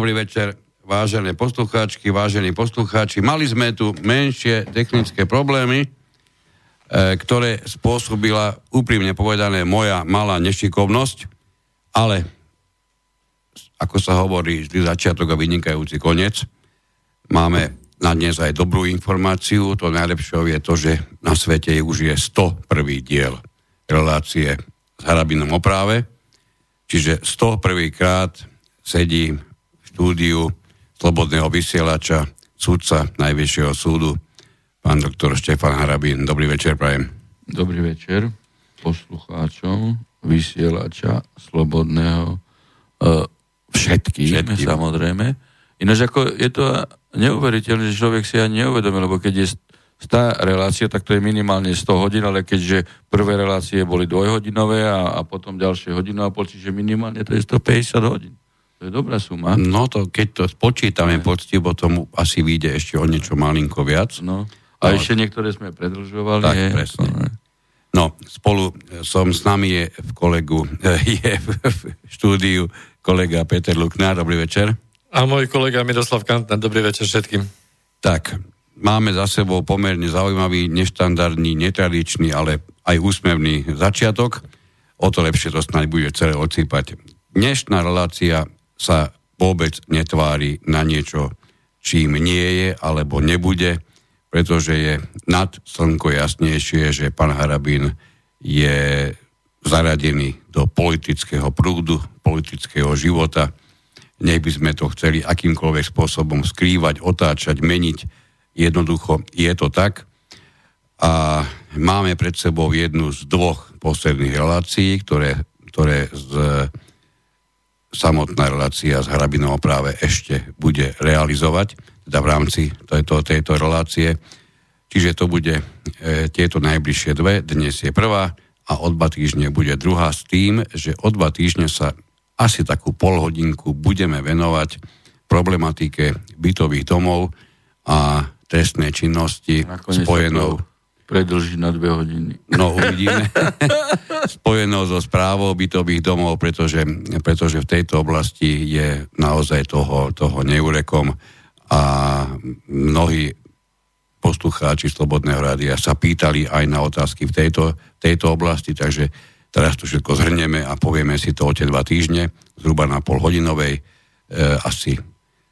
Dobrý večer, vážené poslucháčky, vážení poslucháči. Mali sme tu menšie technické problémy, e, ktoré spôsobila, úprimne povedané, moja malá nešikovnosť, ale ako sa hovorí, vždy začiatok a vynikajúci koniec. Máme na dnes aj dobrú informáciu. To najlepšie je to, že na svete už je 101. diel relácie s Harabinom o. Čiže 101. krát sedí v štúdiu slobodného vysielača, sudca Najvyššieho súdu, pán doktor Štefan Harabín. Dobrý večer, prajem. Dobrý večer poslucháčom vysielača slobodného uh, všetkým, všetkým, samozrejme. Ináč ako je to neuveriteľné, že človek si ani neuvedomí, lebo keď je tá relácia, tak to je minimálne 100 hodín, ale keďže prvé relácie boli dvojhodinové a, a potom ďalšie hodinu a pol, čiže minimálne to je 150 hodín. To je dobrá suma. No to, keď to spočítame poctivo, tomu asi vyjde ešte o niečo malinko viac. No. A no, ešte niektoré sme predlžovali. Tak, je, presne. To, no, spolu som s nami je v kolegu, je v štúdiu kolega Peter Luknár. Dobrý večer. A môj kolega Miroslav Kantner. Dobrý večer všetkým. Tak, máme za sebou pomerne zaujímavý, neštandardný, netradičný, ale aj úsmevný začiatok. O to lepšie to snáď bude celé odsýpať. Dnešná relácia sa vôbec netvári na niečo, čím nie je alebo nebude, pretože je nad slnko jasnejšie, že pán Harabín je zaradený do politického prúdu, politického života. Nech by sme to chceli akýmkoľvek spôsobom skrývať, otáčať, meniť. Jednoducho je to tak. A máme pred sebou jednu z dvoch posledných relácií, ktoré, ktoré z samotná relácia s Hrabinou práve ešte bude realizovať, teda v rámci tejto, tejto relácie. Čiže to bude e, tieto najbližšie dve. Dnes je prvá a o dva týždne bude druhá s tým, že o dva týždne sa asi takú polhodinku budeme venovať problematike bytových domov a trestnej činnosti spojenou predlží na dve hodiny. No uvidíme. Spojeno so správou bytových domov, pretože, pretože v tejto oblasti je naozaj toho, toho neurekom a mnohí poslucháči Slobodného rádia sa pýtali aj na otázky v tejto, tejto oblasti, takže teraz to všetko zhrnieme a povieme si to o tie dva týždne, zhruba na pol hodinovej e, asi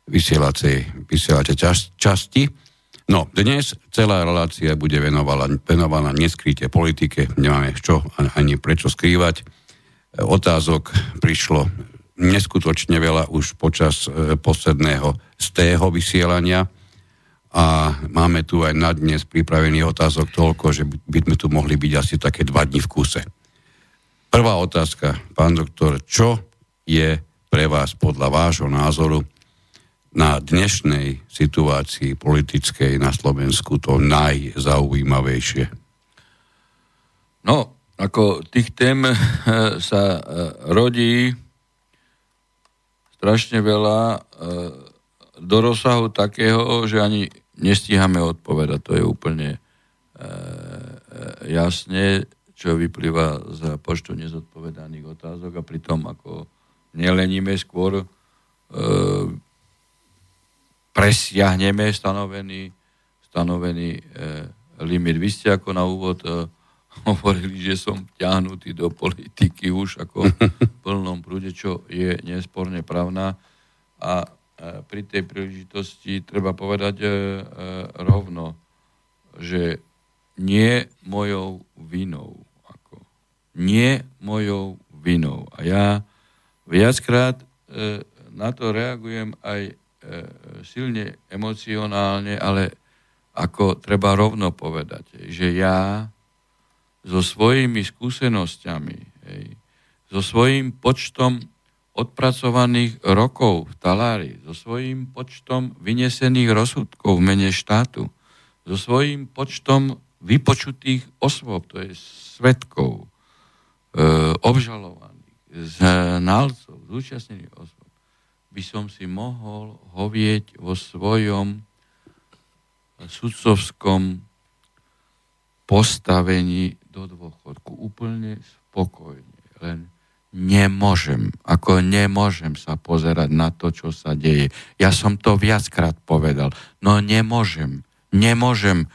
vysielacej, vysielacej čas, časti. No, dnes celá relácia bude venovaná, venovaná neskryte politike, nemáme čo ani prečo skrývať. E, otázok prišlo neskutočne veľa už počas e, posledného z tého vysielania a máme tu aj na dnes pripravený otázok toľko, že by sme tu mohli byť asi také dva dní v kuse. Prvá otázka, pán doktor, čo je pre vás podľa vášho názoru na dnešnej situácii politickej na Slovensku to najzaujímavejšie? No, ako tých tém eh, sa eh, rodí strašne veľa eh, do rozsahu takého, že ani nestíhame odpovedať. To je úplne jasne, čo vyplýva z počtu nezodpovedaných otázok a pritom ako neleníme skôr presiahneme stanovený, stanovený e, limit. Vy ste ako na úvod e, hovorili, že som ťahnutý do politiky už ako v plnom prúde, čo je nesporne pravná. A e, pri tej príležitosti treba povedať e, e, rovno, že nie mojou vinou. Ako, nie mojou vinou. A ja viackrát e, na to reagujem aj silne emocionálne, ale ako treba rovno povedať, že ja so svojimi skúsenosťami, hej, so svojím počtom odpracovaných rokov v talári, so svojím počtom vynesených rozsudkov v mene štátu, so svojím počtom vypočutých osôb, to je svetkov, e, obžalovaných, znalcov, zúčastnených osôb, by som si mohol hovieť vo svojom sudcovskom postavení do dôchodku. Úplne spokojne. Len nemôžem, ako nemôžem sa pozerať na to, čo sa deje. Ja som to viackrát povedal. No nemôžem, nemôžem,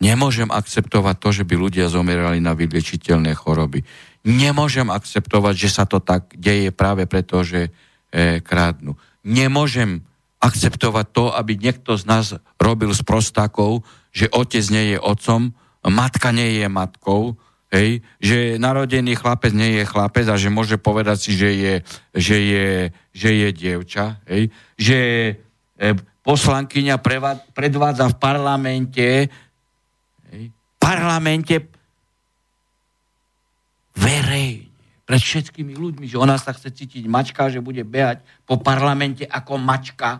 nemôžem akceptovať to, že by ľudia zomierali na vyliečiteľné choroby. Nemôžem akceptovať, že sa to tak deje práve preto, že e, krádnu. Nemôžem akceptovať to, aby niekto z nás robil s prostákov, že otec nie je otcom, matka nie je matkou, hej, že narodený chlapec nie je chlapec a že môže povedať si, že je, že je, že je dievča, hej, že e, poslankyňa predvádza v parlamente hej, parlamente verejne pred všetkými ľuďmi, že ona sa chce cítiť mačka, že bude behať po parlamente ako mačka.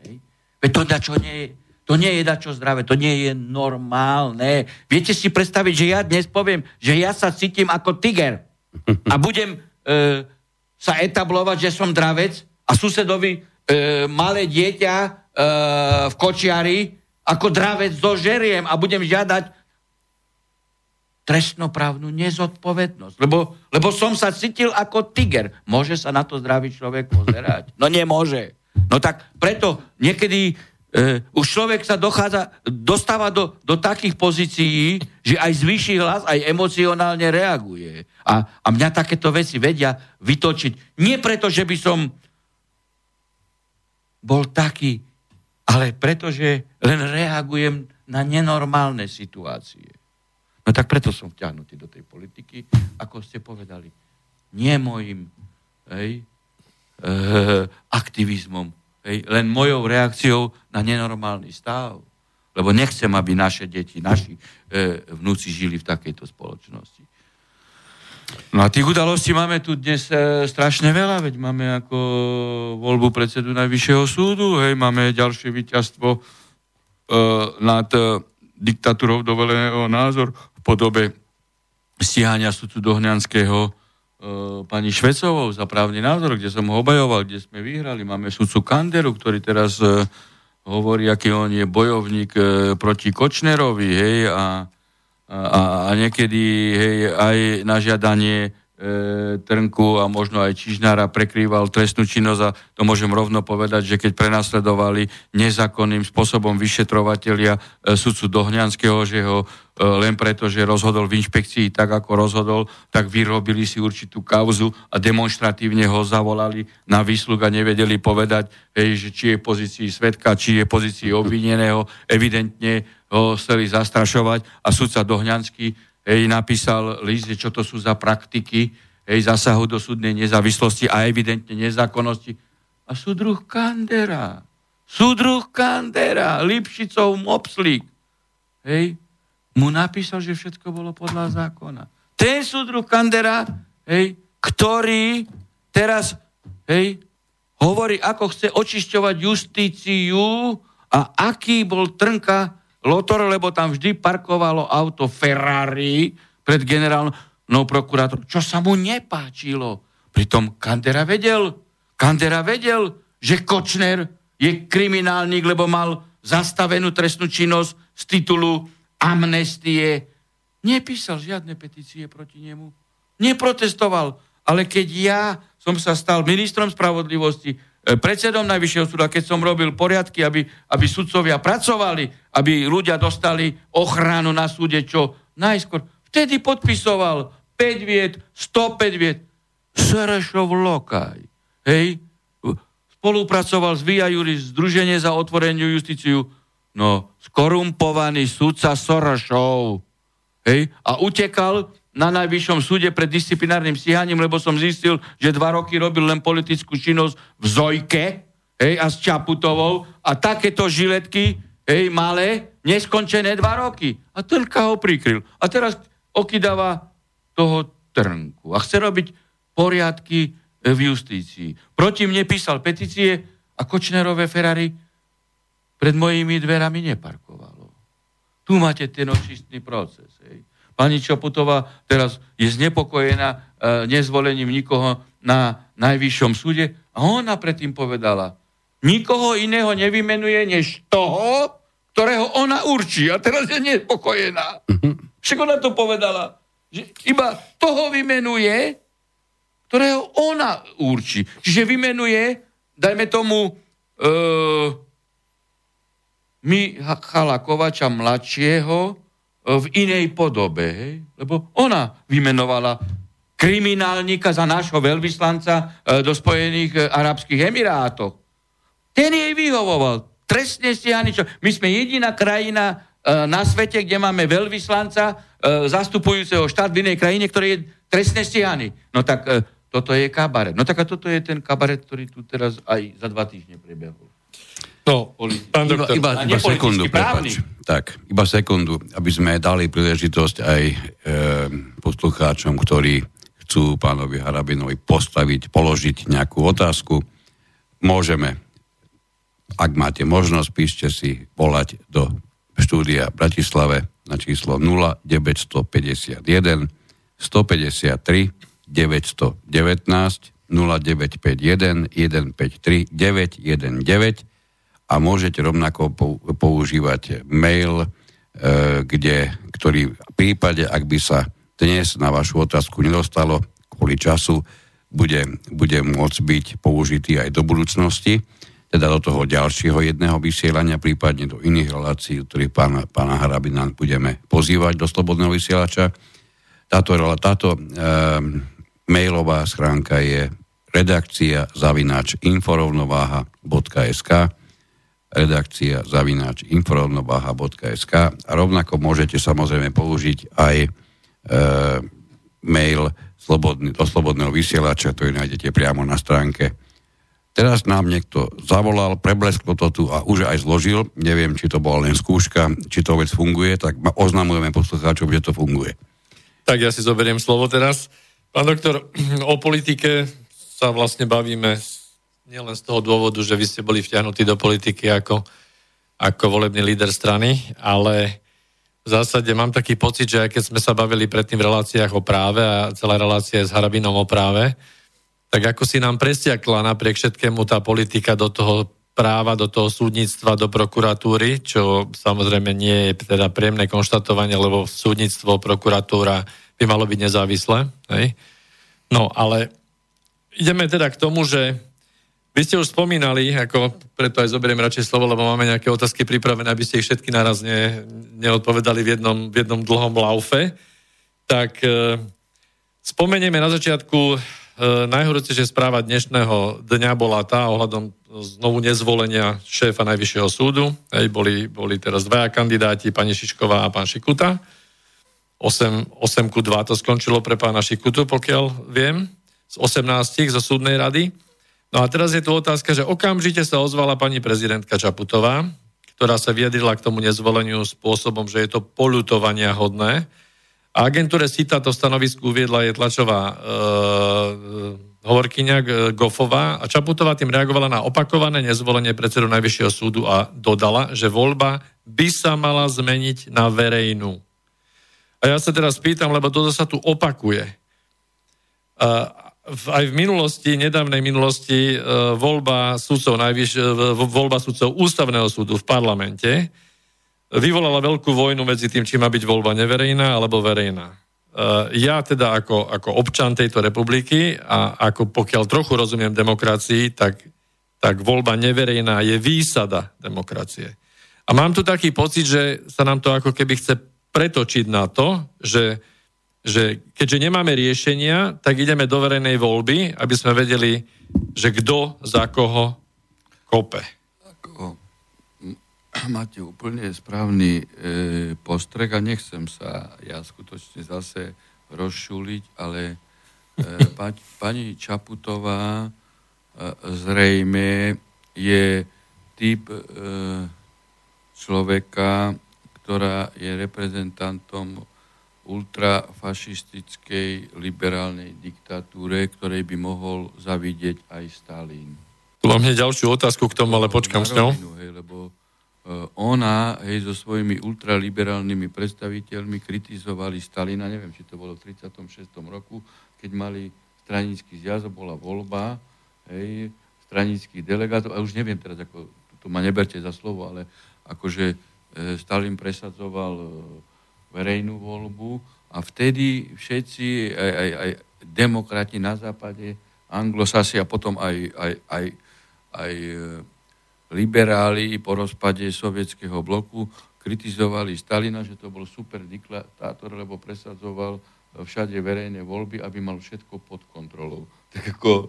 Hej. Veď to čo nie je, to nie je dačo zdravé, to nie je normálne. Viete si predstaviť, že ja dnes poviem, že ja sa cítim ako tiger a budem e, sa etablovať, že som dravec a susedovi e, malé dieťa e, v kočiari ako dravec zožeriem a budem žiadať trestnoprávnu nezodpovednosť. Lebo, lebo som sa cítil ako tiger. Môže sa na to zdravý človek pozerať? No nemôže. No tak preto niekedy Uh, už človek sa dochádza, dostáva do, do takých pozícií, že aj zvýši hlas, aj emocionálne reaguje. A, a mňa takéto veci vedia vytočiť. Nie preto, že by som bol taký, ale preto, že len reagujem na nenormálne situácie. No tak preto som vťahnutý do tej politiky, ako ste povedali. Nie môjim hej, e, aktivizmom, Hej, len mojou reakciou na nenormálny stav. Lebo nechcem, aby naše deti, naši e, vnúci žili v takejto spoločnosti. No a tých udalostí máme tu dnes e, strašne veľa, veď máme ako voľbu predsedu Najvyššieho súdu, hej, máme ďalšie víťazstvo e, nad e, diktatúrou dovoleného názor podobe stíhania sudcu Dohňanského E, pani Švecovou za právny názor, kde som ho obajoval, kde sme vyhrali. Máme sudcu Kanderu, ktorý teraz e, hovorí, aký on je bojovník e, proti Kočnerovi, hej, a, a, a niekedy, hej, aj na žiadanie Trnku a možno aj Čižnára prekrýval trestnú činnosť a to môžem rovno povedať, že keď prenasledovali nezákonným spôsobom vyšetrovatelia e, sudcu Dohňanského, že ho e, len preto, že rozhodol v inšpekcii tak, ako rozhodol, tak vyrobili si určitú kauzu a demonstratívne ho zavolali na výsluh a nevedeli povedať, hej, že či je v pozícii svetka, či je v pozícii obvineného. Evidentne ho chceli zastrašovať a sudca Dohňanský hej, napísal list, čo to sú za praktiky, hej, zasahu do súdnej nezávislosti a evidentne nezákonnosti. A súdruh Kandera, súdruh Kandera, Lipšicov mopslík, hej, mu napísal, že všetko bolo podľa zákona. Ten súdruh Kandera, hej, ktorý teraz, hej, hovorí, ako chce očišťovať justíciu a aký bol Trnka Lotor, lebo tam vždy parkovalo auto Ferrari pred generálnou prokurátorom, čo sa mu nepáčilo. Pritom Kandera vedel, Kandera vedel, že Kočner je kriminálnik, lebo mal zastavenú trestnú činnosť z titulu amnestie. Nepísal žiadne petície proti nemu. Neprotestoval. Ale keď ja som sa stal ministrom spravodlivosti, predsedom Najvyššieho súdu, keď som robil poriadky, aby, aby sudcovia pracovali, aby ľudia dostali ochranu na súde, čo najskôr. Vtedy podpisoval 5 viet, 105 viet. Serešov Lokaj. Hej? Spolupracoval s Via Juris, Združenie za otvoreniu justíciu. No, skorumpovaný sudca Sorošov. Hej? A utekal na najvyššom súde pred disciplinárnym stíhaním, lebo som zistil, že dva roky robil len politickú činnosť v Zojke hej, a s Čaputovou a takéto žiletky hej, malé, neskončené dva roky. A Trnka ho prikryl. A teraz okydáva toho Trnku a chce robiť poriadky v justícii. Proti mne písal petície a Kočnerové Ferrari pred mojimi dverami neparkovalo. Tu máte ten očistný proces. Hej. Pani Čoputová teraz je znepokojená e, nezvolením nikoho na najvyššom súde a ona predtým povedala, nikoho iného nevymenuje než toho, ktorého ona určí. A teraz je nespokojená. Však ona to povedala, že iba toho vymenuje, ktorého ona určí. Čiže vymenuje, dajme tomu, e, Michala Kovača mladšieho v inej podobe. Hej? Lebo ona vymenovala kriminálnika za nášho veľvyslanca e, do Spojených e, Arabských Emirátov. Ten jej vyhovoval. Trestne stiahny, čo... My sme jediná krajina e, na svete, kde máme veľvyslanca e, zastupujúceho štát v inej krajine, ktorý je trestne stiahny. No tak e, toto je kabaret. No tak a toto je ten kabaret, ktorý tu teraz aj za dva týždne prebehol. No, pán doktor. Iba, iba, iba sekundu, prepač. Tak, iba sekundu, aby sme dali príležitosť aj e, poslucháčom, ktorí chcú pánovi Harabinovi postaviť, položiť nejakú otázku. Môžeme, ak máte možnosť, píšte si volať do štúdia v Bratislave na číslo 0951 153 919 0951 153 919 a môžete rovnako používať mail, e, kde, ktorý v prípade, ak by sa dnes na vašu otázku nedostalo kvôli času, bude, bude môcť byť použitý aj do budúcnosti, teda do toho ďalšieho jedného vysielania, prípadne do iných relácií, ktorých pána, pána Harabina budeme pozývať do Slobodného vysielača. Táto, táto um, Mailová schránka je redakcia zavináč inforovnováha.sk redakcia zavináč inforovnováha.sk a rovnako môžete samozrejme použiť aj e, mail slobodný, do slobodného vysielača, ktorý nájdete priamo na stránke. Teraz nám niekto zavolal, preblesklo to tu a už aj zložil. Neviem, či to bola len skúška, či to vec funguje, tak oznamujeme poslucháčom, že to funguje. Tak ja si zoberiem slovo teraz. Pán doktor, o politike sa vlastne bavíme nielen z toho dôvodu, že vy ste boli vtiahnutí do politiky ako, ako volebný líder strany, ale v zásade mám taký pocit, že aj keď sme sa bavili predtým v reláciách o práve a celá relácia je s Harabinom o práve, tak ako si nám prestiakla napriek všetkému tá politika do toho práva, do toho súdnictva, do prokuratúry, čo samozrejme nie je teda príjemné konštatovanie, lebo súdnictvo, prokuratúra by malo byť nezávislé. Hej? No, ale ideme teda k tomu, že vy ste už spomínali, ako preto aj zoberiem radšej slovo, lebo máme nejaké otázky pripravené, aby ste ich všetky naraz ne, neodpovedali v jednom, v jednom dlhom laufe. Tak e, spomenieme na začiatku e, najhorúcejšia správa dnešného dňa bola tá ohľadom znovu nezvolenia šéfa Najvyššieho súdu. Hej, boli, boli teraz dvaja kandidáti, pani Šišková a pán Šikuta. 8, 8 ku 2 to skončilo pre pána Šikutu, pokiaľ viem, z 18 zo súdnej rady. No a teraz je tu otázka, že okamžite sa ozvala pani prezidentka Čaputová, ktorá sa vyjadrila k tomu nezvoleniu spôsobom, že je to polutovania hodné. A agentúre SITA to stanovisku uviedla je tlačová e, hovorkyňa Gofová a Čaputová tým reagovala na opakované nezvolenie predsedu Najvyššieho súdu a dodala, že voľba by sa mala zmeniť na verejnú. A ja sa teraz pýtam, lebo toto sa tu opakuje. Aj v minulosti, nedávnej minulosti, e, voľba súdcov, najvyš, e, voľba súdcov ústavného súdu v parlamente vyvolala veľkú vojnu medzi tým, či má byť voľba neverejná alebo verejná. E, ja teda ako, ako občan tejto republiky a ako pokiaľ trochu rozumiem demokracii, tak, tak voľba neverejná je výsada demokracie. A mám tu taký pocit, že sa nám to ako keby chce pretočiť na to, že, že keďže nemáme riešenia, tak ideme do verejnej voľby, aby sme vedeli, že kto za koho kope. Ako, máte úplne správny e, postrek a nechcem sa ja skutočne zase rozšuliť, ale e, pa, pani Čaputová e, zrejme je typ e, človeka, ktorá je reprezentantom ultrafašistickej liberálnej diktatúre, ktorej by mohol zavidieť aj Stalin. Tu mám hneď ďalšiu otázku k tomu, ale počkam s ňou. Hej, lebo uh, ona hej, so svojimi ultraliberálnymi predstaviteľmi kritizovali Stalina, neviem, či to bolo v 36. roku, keď mali stranický zjazd, bola voľba hej, stranických delegátov, a už neviem teraz, ako, to ma neberte za slovo, ale akože E, Stalin presadzoval e, verejnú voľbu a vtedy všetci, aj, aj, aj demokrati na západe, anglosasi a potom aj, aj, aj, aj e, liberáli po rozpade sovietského bloku kritizovali Stalina, že to bol super diktátor, lebo presadzoval všade verejné voľby, aby mal všetko pod kontrolou. Tak ako e,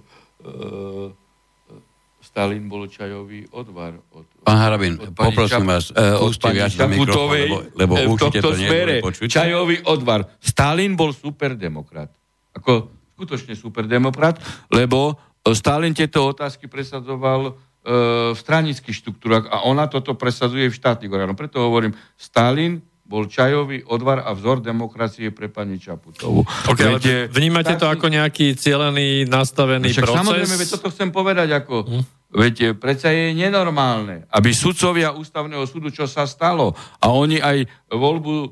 Stalin bol čajový odvar. Od, Pán Harabin, od poprosím vás, uh, od pani Čaputovej, lebo, lebo v tomto to smere, čajový odvar. Stalin bol superdemokrat. Ako skutočne superdemokrat, lebo Stalin tieto otázky presadzoval uh, v stranických štruktúrach a ona toto presadzuje v štátnych orgánoch. Preto hovorím, Stalin bol čajový odvar a vzor demokracie pre pani Čaputovú. Okay, Viete, vnímate to ako nejaký cieľený, nastavený však proces? Samozrejme, veď toto chcem povedať ako... Hm? Viete, predsa je nenormálne, aby sudcovia ústavného súdu, čo sa stalo, a oni aj voľbu e,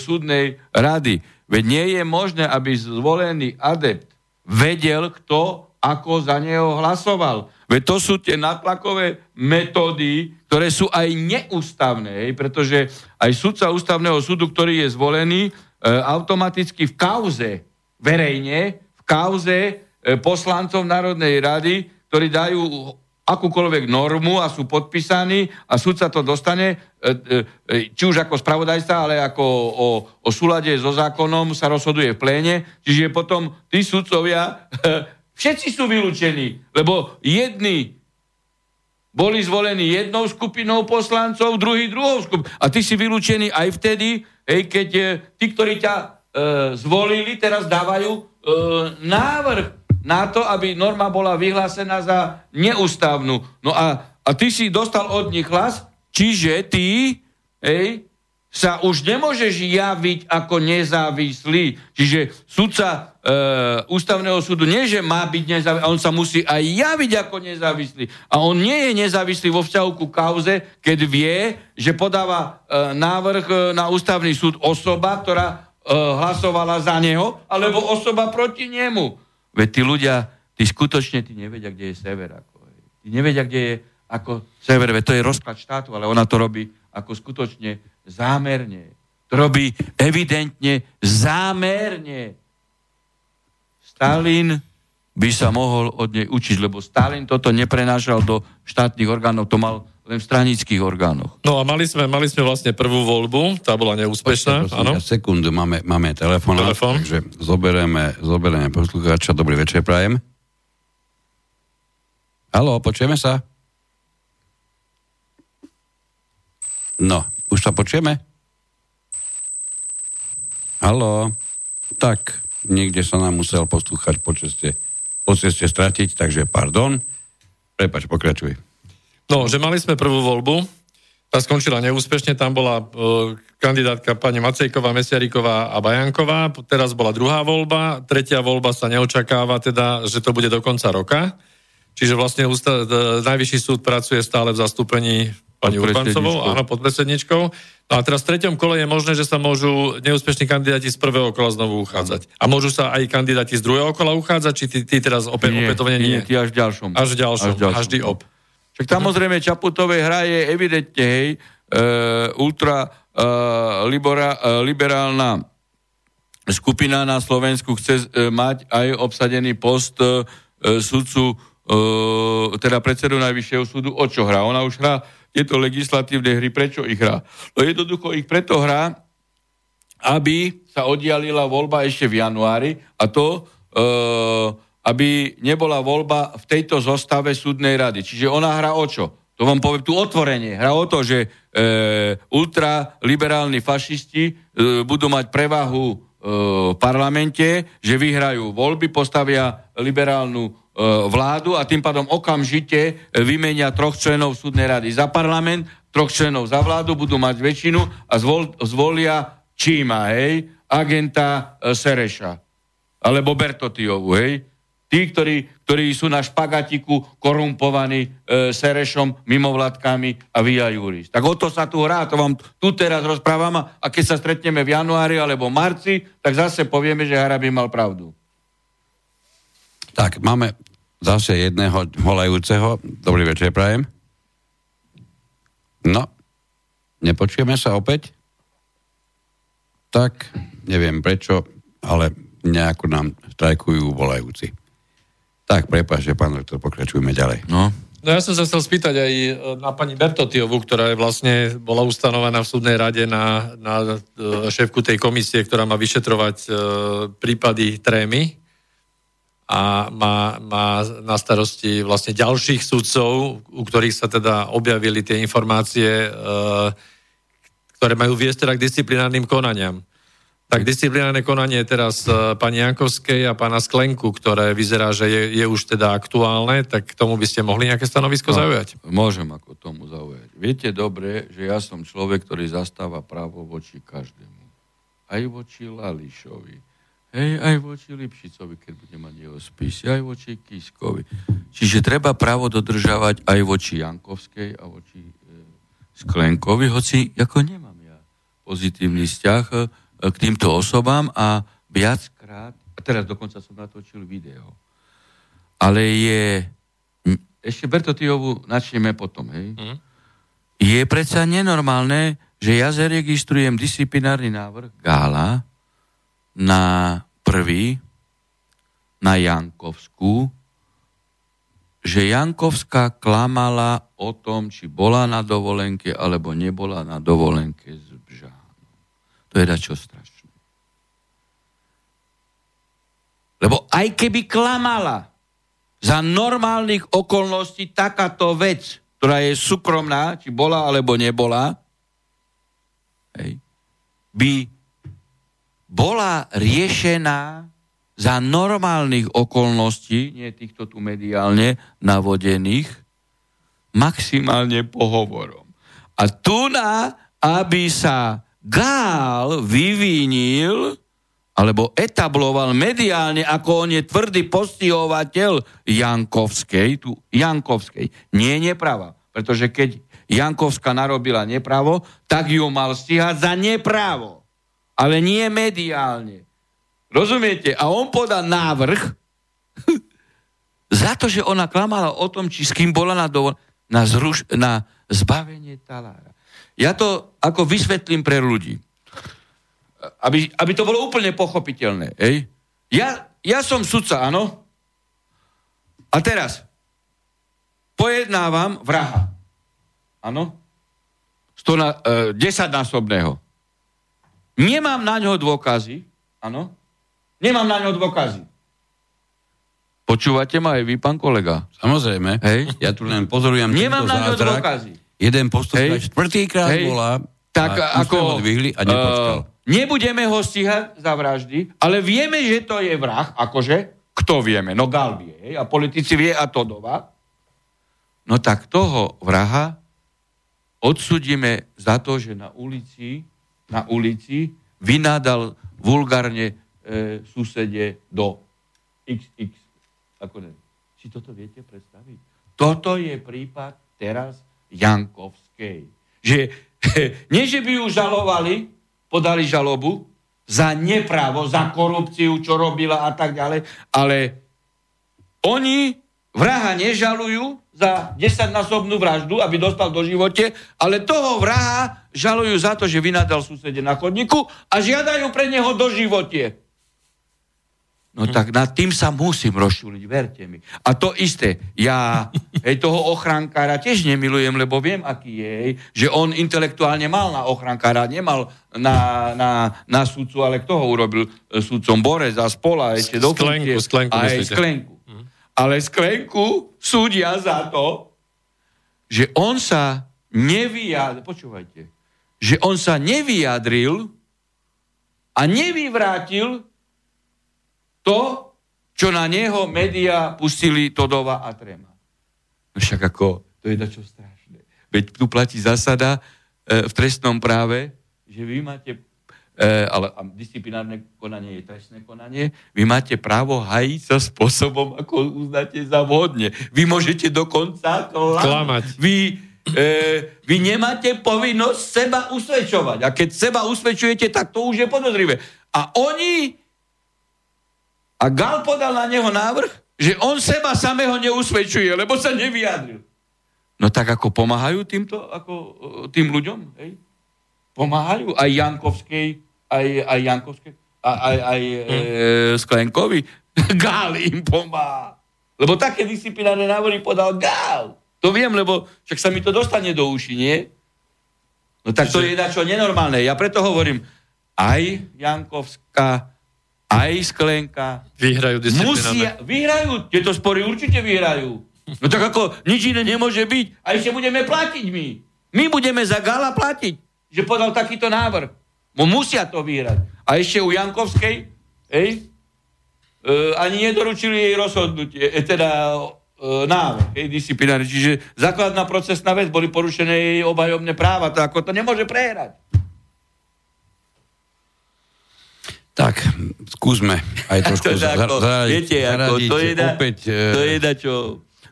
súdnej rady, veď nie je možné, aby zvolený adept vedel, kto ako za neho hlasoval. Veď to sú tie natlakové metódy, ktoré sú aj neústavné, pretože aj sudca ústavného súdu, ktorý je zvolený, e, automaticky v kauze, verejne, v kauze e, poslancov Národnej rady, ktorí dajú akúkoľvek normu a sú podpísaní a sudca to dostane, e, či už ako spravodajca, ale ako o, o súlade so zákonom sa rozhoduje v pléne. Čiže potom tí sudcovia Všetci sú vylúčení, lebo jedni boli zvolení jednou skupinou poslancov, druhý druhou skupinou. A ty si vylúčený aj vtedy, hej, keď e, tí, ktorí ťa e, zvolili, teraz dávajú e, návrh na to, aby norma bola vyhlásená za neústavnú. No a, a ty si dostal od nich hlas, čiže ty hej, sa už nemôžeš javiť ako nezávislý. Čiže sudca e, ústavného súdu nie, že má byť nezávislý, on sa musí aj javiť ako nezávislý. A on nie je nezávislý vo vzťahu ku kauze, keď vie, že podáva e, návrh e, na ústavný súd osoba, ktorá e, hlasovala za neho, alebo osoba proti nemu. Veď tí ľudia, tí skutočne tí nevedia, kde je sever. Ako, tí nevedia, kde je ako sever. Veď to je rozklad štátu, ale ona to robí ako skutočne zámerne. To robí evidentne zámerne. Stalin by sa mohol od nej učiť, lebo Stalin toto neprenášal do štátnych orgánov, to mal len v stranických orgánoch. No a mali sme, mali sme vlastne prvú voľbu, tá bola neúspešná. Áno. Sekundu, máme, máme telefon, Telefón. takže zoberieme, zoberieme poslucháča. Dobrý večer, prajem. Haló, počujeme sa? No, už sa počujeme? Halo? Tak, niekde sa nám musel poslúchať po ceste, po ceste stratiť, takže pardon. Prepač, pokračuj. No, že mali sme prvú voľbu, tá skončila neúspešne, tam bola e, kandidátka pani Macejková, Mesiariková a Bajanková, teraz bola druhá voľba, tretia voľba sa neočakáva teda, že to bude do konca roka, čiže vlastne ústa, e, najvyšší súd pracuje stále v zastúpení pani Urbancovou, áno, podpredsedničkou. No a teraz v treťom kole je možné, že sa môžu neúspešní kandidáti z prvého kola znovu uchádzať. A môžu sa aj kandidáti z druhého kola uchádzať, či ty, ty teraz opäť, nie, opätovne nie? Nie, ty až v ďalšom. Až v ďalšom, až ďalšom. Každý op. Však samozrejme Čaputovej hra je evidentne, hej, e, ultra e, libera, e, liberálna skupina na Slovensku chce e, mať aj obsadený post e, sudcu, e, teda predsedu Najvyššieho súdu, o čo hrá? Ona už hrá tieto legislatívne hry, prečo ich hrá? No jednoducho ich preto hrá, aby sa oddialila voľba ešte v januári a to, e, aby nebola voľba v tejto zostave súdnej rady. Čiže ona hrá o čo? To vám poviem tu otvorenie. Hrá o to, že e, ultraliberálni fašisti e, budú mať prevahu e, v parlamente, že vyhrajú voľby, postavia liberálnu vládu a tým pádom okamžite vymenia troch členov súdnej rady za parlament, troch členov za vládu, budú mať väčšinu a zvol, zvolia Číma, hej, agenta e, Sereša, alebo Bertotiovu, hej. Tí, ktorí, ktorí sú na špagatiku korumpovaní e, Serešom, mimovládkami a via juris. Tak o to sa tu hrá, to vám tu teraz rozprávam a keď sa stretneme v januári alebo marci, tak zase povieme, že Harabi mal pravdu. Tak, máme zase jedného volajúceho. Dobrý večer, prajem. No, nepočujeme sa opäť? Tak, neviem prečo, ale nejako nám strajkujú volajúci. Tak, prepáč, že pán doktor, pokračujeme ďalej. No, No ja som sa chcel spýtať aj e, na pani Bertotiovu, ktorá je vlastne bola ustanovaná v súdnej rade na, na e, šéfku tej komisie, ktorá má vyšetrovať e, prípady trémy a má, má na starosti vlastne ďalších sudcov, u ktorých sa teda objavili tie informácie, e, ktoré majú viesť teda k disciplinárnym konaniam. Tak disciplinárne konanie je teraz uh, pani Jankovskej a pána Sklenku, ktoré vyzerá, že je, je už teda aktuálne, tak k tomu by ste mohli nejaké stanovisko no, zaujať? Môžem ako tomu zaujať. Viete dobre, že ja som človek, ktorý zastáva právo voči každému. Aj voči Lališovi. Hej, aj voči Lipšicovi, keď bude mať jeho spisy, aj voči Kiskovi. Čiže treba právo dodržavať aj voči Jankovskej a voči e, Sklenkovi, hoci ako nemám ja pozitívny vzťah, e, k týmto osobám a viackrát, a teraz dokonca som natočil video, ale je, ešte Bertotiovu načneme potom, hej, mm. je predsa nenormálne, že ja zaregistrujem disciplinárny návrh Gála na prvý, na Jankovskú, že Jankovská klamala o tom, či bola na dovolenke alebo nebola na dovolenke s to je dačo strašné. Lebo aj keby klamala za normálnych okolností takáto vec, ktorá je súkromná, či bola alebo nebola, hej, by bola riešená za normálnych okolností, nie týchto tu mediálne navodených, maximálne pohovorom. A tu na, aby sa Gál vyvinil alebo etabloval mediálne, ako on je tvrdý postihovateľ Jankovskej, tu Jankovskej, nie neprava. Pretože keď Jankovská narobila nepravo, tak ju mal stíhať za nepravo. Ale nie mediálne. Rozumiete? A on podá návrh za to, že ona klamala o tom, či s kým bola na, dovol- na, zruš- na zbavenie talára. Ja to ako vysvetlím pre ľudí. Aby, aby to bolo úplne pochopiteľné. Ej? Ja, ja som sudca, áno? A teraz pojednávam vraha. Áno? Na, e, desaťnásobného. Nemám na ňo dôkazy. Áno? Nemám na ňo dôkazy. Počúvate ma aj vy, pán kolega? Samozrejme. Hej? Ja tu len pozorujem Nemám na ňo dôkazy. Jeden postup hej, štvrtýkrát hej, bola tak a ako, ho dvihli a nepočkal. Uh, nebudeme ho stíhať za vraždy, ale vieme, že to je vrah, akože, kto vieme? No Gal vie, a politici vie a Todova. No tak toho vraha odsudíme za to, že na ulici, na ulici vynádal vulgárne e, susede do XX. Ako ne? Si toto viete predstaviť? Toto je prípad teraz Jankovskej. Že, nie, že by ju žalovali, podali žalobu za nepravo, za korupciu, čo robila a tak ďalej, ale oni vraha nežalujú za desaťnásobnú vraždu, aby dostal do živote, ale toho vraha žalujú za to, že vynadal susede na chodníku a žiadajú pre neho do živote. No hm. tak nad tým sa musím rozšúliť, verte mi. A to isté, ja hej, toho ochrankára tiež nemilujem, lebo viem, aký je, hej, že on intelektuálne mal na ochrankára, nemal na, na, na sudcu, ale kto ho urobil e, sudcom? Borez a spola, ešte do sklenku, sklenku, aj sklenku. Ale sklenku súdia za to, že on sa nevyjadril, počúvajte, že on sa nevyjadril a nevyvrátil to, čo na neho médiá pustili Todova a Trema. No však ako, to je dačo strašné. Veď tu platí zásada e, v trestnom práve, že vy máte, ale a disciplinárne konanie je trestné konanie, vy máte právo hajiť sa spôsobom, ako uznáte za vhodne. Vy môžete dokonca klamať. klamať. Vy, e, vy nemáte povinnosť seba usvedčovať. A keď seba usvedčujete, tak to už je podozrivé. A oni a Gal podal na neho návrh, že on seba samého neusvedčuje, lebo sa nevyjadril. No tak ako pomáhajú týmto, ako tým ľuďom, hej? Pomáhajú aj Jankovskej, aj, aj Jankovskej, A, aj aj e, Sklenkovi. Gál im pomáha. Lebo také disciplinárne návory podal Gál. To viem, lebo však sa mi to dostane do uši, nie? No tak to je čo nenormálne. Ja preto hovorím, aj Jankovská, aj Sklenka Vyhrajú musia, vyhrajú, tieto spory určite vyhrajú. No tak ako nič iné nemôže byť. A ešte budeme platiť my. My budeme za Gala platiť, že podal takýto návrh. Musia to vyhrať. A ešte u Jankovskej, hej, e, ani nedoručili jej rozhodnutie, e, teda e, návrh, hej, disciplinárny. Čiže základná procesná vec, boli porušené jej obhajobné práva, to ako to nemôže prehrať. Tak, skúsme aj trošku to ako, zaradiť, viete, ako, to je da, opäť, to je da, čo...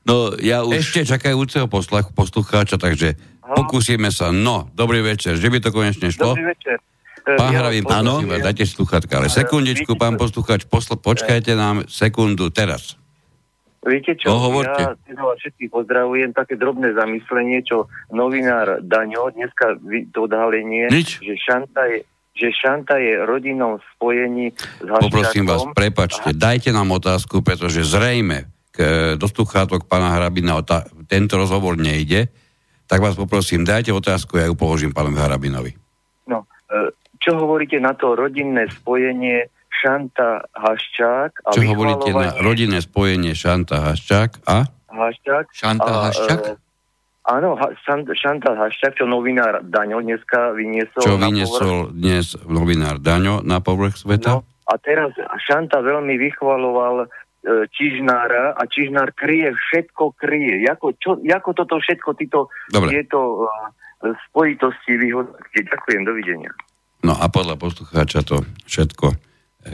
No, ja už... Ešte čakajúceho poslucháča, takže pokúsime sa. No, dobrý večer, že by to konečne šlo. Dobrý večer. Hravin, prosím vás, dajte sluchatka, ale sekundičku, pán poslucháč, posl- počkajte nám sekundu teraz. Viete čo, no, hovorte. ja všetkých pozdravujem, také drobné zamyslenie, čo novinár Daňo, dneska to odhalenie, Nič. že Šanta je že Šanta je rodinou spojení s Haščákom. Poprosím vás, prepačte, dajte nám otázku, pretože zrejme k, do pána Hrabina ta, tento rozhovor nejde, tak vás poprosím, dajte otázku, ja ju položím pánovi Harabinovi. No, e, čo hovoríte na to rodinné spojenie Šanta Haščák? A čo hovoríte na rodinné spojenie Šanta Haščák a? Haščák. Šanta a, Haščák? E, áno, ha, Šanta Haščák, čo novinár Daňo dneska vyniesol. Čo vyniesol povrch. dnes novinár Daňo na povrch sveta? No, a teraz Šanta veľmi vychvaloval E, Čižnára a Čižnár kryje, všetko kryje. Jako, čo, ako toto všetko, títo, tieto uh, spojitosti vyhodnotí. Ďakujem, dovidenia. No a podľa poslucháča to všetko e,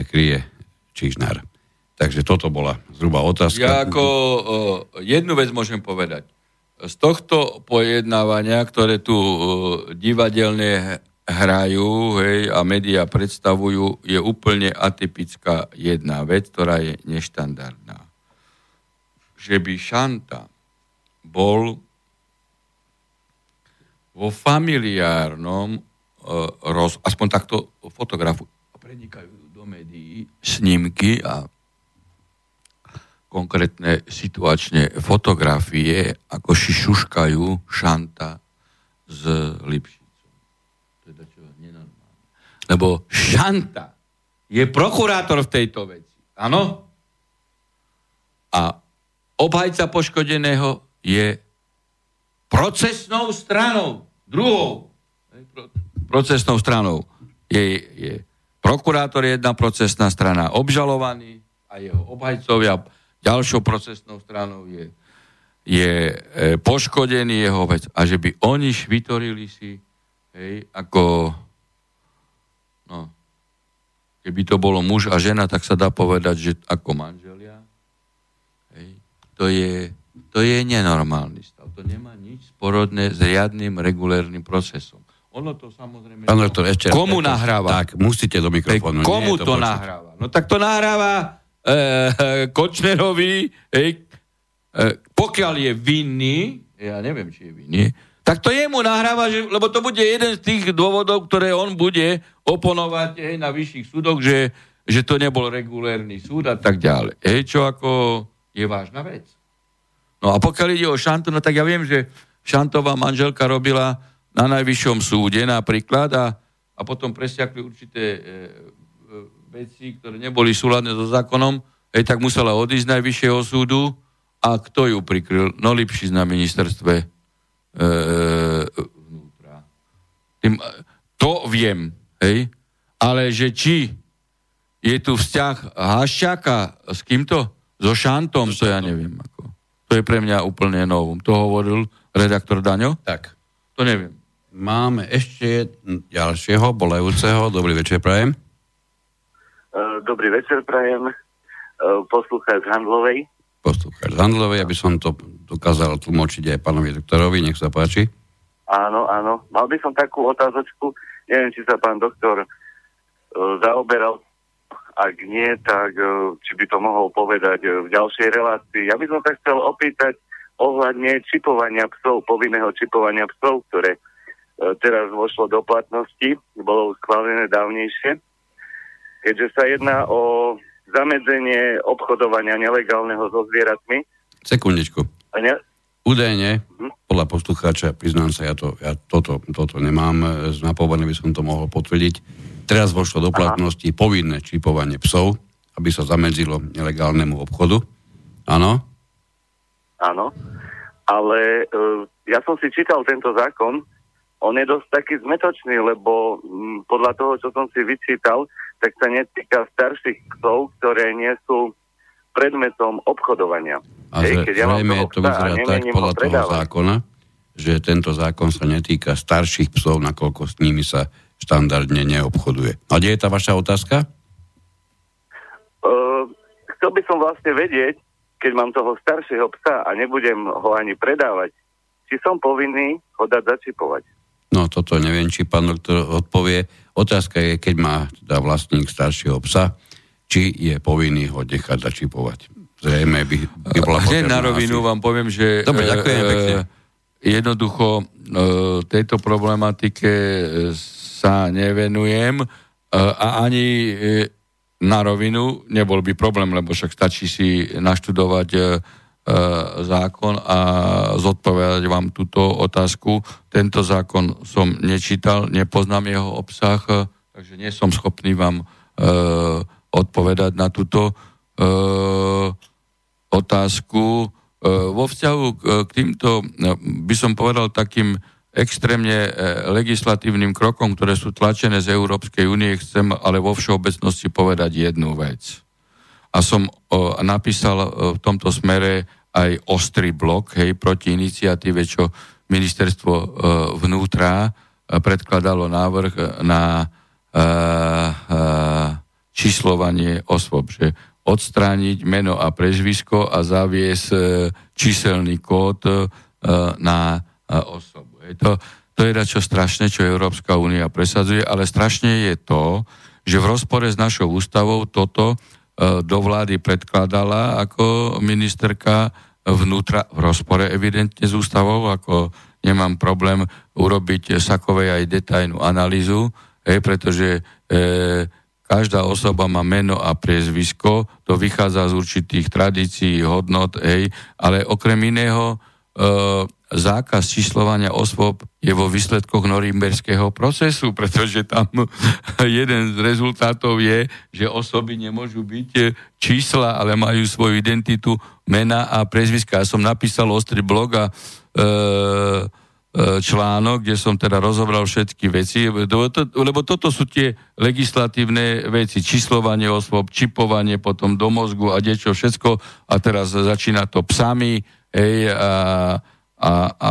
kryje Čižnár. Takže toto bola zhruba otázka. Ja ako uh, jednu vec môžem povedať. Z tohto pojednávania, ktoré tu uh, divadelne hrajú hej, a médiá predstavujú, je úplne atypická jedna vec, ktorá je neštandardná. Že by Šanta bol vo familiárnom roz, aspoň takto fotografu prenikajú do médií snímky a konkrétne situačne fotografie, ako šišuškajú Šanta z Lipši lebo Šanta je prokurátor v tejto veci. Áno? A obhajca poškodeného je procesnou stranou, druhou procesnou stranou je, je prokurátor jedna procesná strana, obžalovaný a jeho obhajcovia ďalšou procesnou stranou je, je e, poškodený jeho vec. A že by oni švitorili si hej, ako No. Keby to bolo muž a žena, tak sa dá povedať, že ako manželia. Hej. To, je, to je nenormálny stav. To nemá nič sporodné s riadnym, regulérnym procesom. Ono to samozrejme... Pán doktor, ešte komu ešte, nahráva? Tak, musíte do mikrofónu. Hej, komu to, to nahráva? No tak to nahráva e, Kočnerovi, hej, e, pokiaľ je vinný, ja neviem, či je vinný, tak to jemu nahráva, že, lebo to bude jeden z tých dôvodov, ktoré on bude oponovať hej, na vyšších súdoch, že, že to nebol regulérny súd a tak ďalej. Hej, čo ako je vážna vec. No a pokiaľ ide o Šantu, no tak ja viem, že Šantová manželka robila na najvyššom súde napríklad a, a potom presiakli určité e, e, veci, ktoré neboli súladné so zákonom, hej, tak musela odísť z najvyššieho súdu a kto ju prikryl? No Lipšic na ministerstve e, vnútra. Tým, to viem, hej? Ale že či je tu vzťah Haščáka s kýmto? So Šantom, to ja neviem. Ako. To je pre mňa úplne novum. To hovoril redaktor Daňo? Tak. To neviem. Máme ešte ďalšieho, bolajúceho. Dobrý večer, Prajem. Dobrý večer, Prajem. Poslúchaj z Handlovej poslucháč Handlovej, aby som to dokázal tlmočiť aj pánovi doktorovi, nech sa páči. Áno, áno. Mal by som takú otázočku, neviem, či sa pán doktor uh, zaoberal, ak nie, tak či by to mohol povedať v ďalšej relácii. Ja by som sa chcel opýtať ohľadne čipovania psov, povinného čipovania psov, ktoré teraz vošlo do platnosti, bolo schválené dávnejšie. keďže sa jedná o zamedzenie obchodovania nelegálneho so zvieratmi. Sekundičku. Ne, Údajne, Mhm. podľa poslucháča, priznám sa, ja, to, ja toto, toto nemám e, z napované, by som to mohol potvrdiť. Teraz vošlo do platnosti povinné čipovanie psov, aby sa zamedzilo nelegálnemu obchodu. Áno? áno. Ale e, ja som si čítal tento zákon, on je dosť taký zmetočný, lebo m, podľa toho, čo som si vyčítal, tak sa netýka starších psov, ktoré nie sú predmetom obchodovania. A Hej, keď ja mám to vyzerá tak podľa toho zákona, že tento zákon sa netýka starších psov, nakoľko s nimi sa štandardne neobchoduje. A kde je tá vaša otázka? Uh, chcel by som vlastne vedieť, keď mám toho staršieho psa a nebudem ho ani predávať, či som povinný ho dať začipovať. No toto neviem, či pán doktor odpovie. Otázka je, keď má teda vlastník staršieho psa, či je povinný ho nechať začipovať. Zrejme by, by bola Hneď na rovinu asi- vám poviem, že Dobre, ďakujem e, pekne. jednoducho e, tejto problematike e, sa nevenujem e, a ani e, na rovinu nebol by problém, lebo však stačí si naštudovať e, e, zákon a zodpovedať vám túto otázku. Tento zákon som nečítal, nepoznám jeho obsah, e, takže nie som schopný vám e, odpovedať na túto e, otázku. E, Vo vzťahu k- týmto, e, by som povedal, takým extrémne e, legislatívnym krokom, ktoré sú tlačené z Európskej únie, chcem ale vo všeobecnosti povedať jednu vec. A som napísal v tomto smere aj ostrý blok hej, proti iniciatíve, čo ministerstvo vnútra e, predkladalo návrh na e, e, číslovanie osôb, že odstrániť meno a prežvisko a zaviesť číselný kód na osobu. Je to, to je čo strašné, čo Európska únia presadzuje, ale strašne je to, že v rozpore s našou ústavou toto do vlády predkladala ako ministerka vnútra v rozpore evidentne s ústavou, ako nemám problém urobiť Sakovej aj detajnú analýzu, hej, pretože e, každá osoba má meno a priezvisko, to vychádza z určitých tradícií, hodnot, hej, ale okrem iného e, zákaz číslovania osôb je vo výsledkoch norimberského procesu, pretože tam jeden z rezultátov je, že osoby nemôžu byť e, čísla, ale majú svoju identitu, mena a prezviska. Ja som napísal ostrý blog a e, článok, kde som teda rozobral všetky veci, lebo toto sú tie legislatívne veci, číslovanie osôb, čipovanie potom do mozgu a niečo všetko a teraz začína to psami, hej, a, a, a,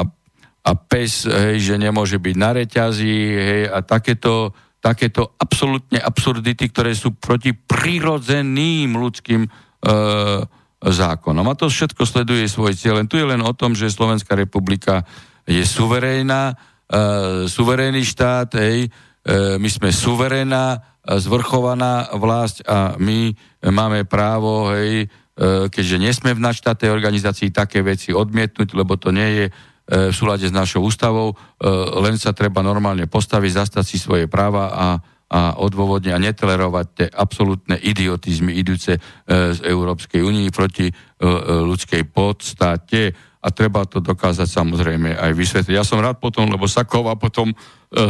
a pes, hej, že nemôže byť na reťazi, hej, a takéto, takéto absolútne absurdity, ktoré sú proti prirodzeným ľudským e, zákonom. A to všetko sleduje svoj cieľ. Len tu je len o tom, že Slovenská republika je suverénna, uh, suverénny štát, hej, uh, my sme suverénna, uh, zvrchovaná vlast a my máme právo, hej, keďže nie sme v nadštátnej organizácii, také veci odmietnúť, lebo to nie je uh, v súlade s našou ústavou, uh, len sa treba normálne postaviť, zastať si svoje práva a a odôvodne a netolerovať tie absolútne idiotizmy idúce e, z Európskej únii proti e, e, ľudskej podstate a treba to dokázať samozrejme aj vysvetliť. Ja som rád potom, lebo Sakova potom e,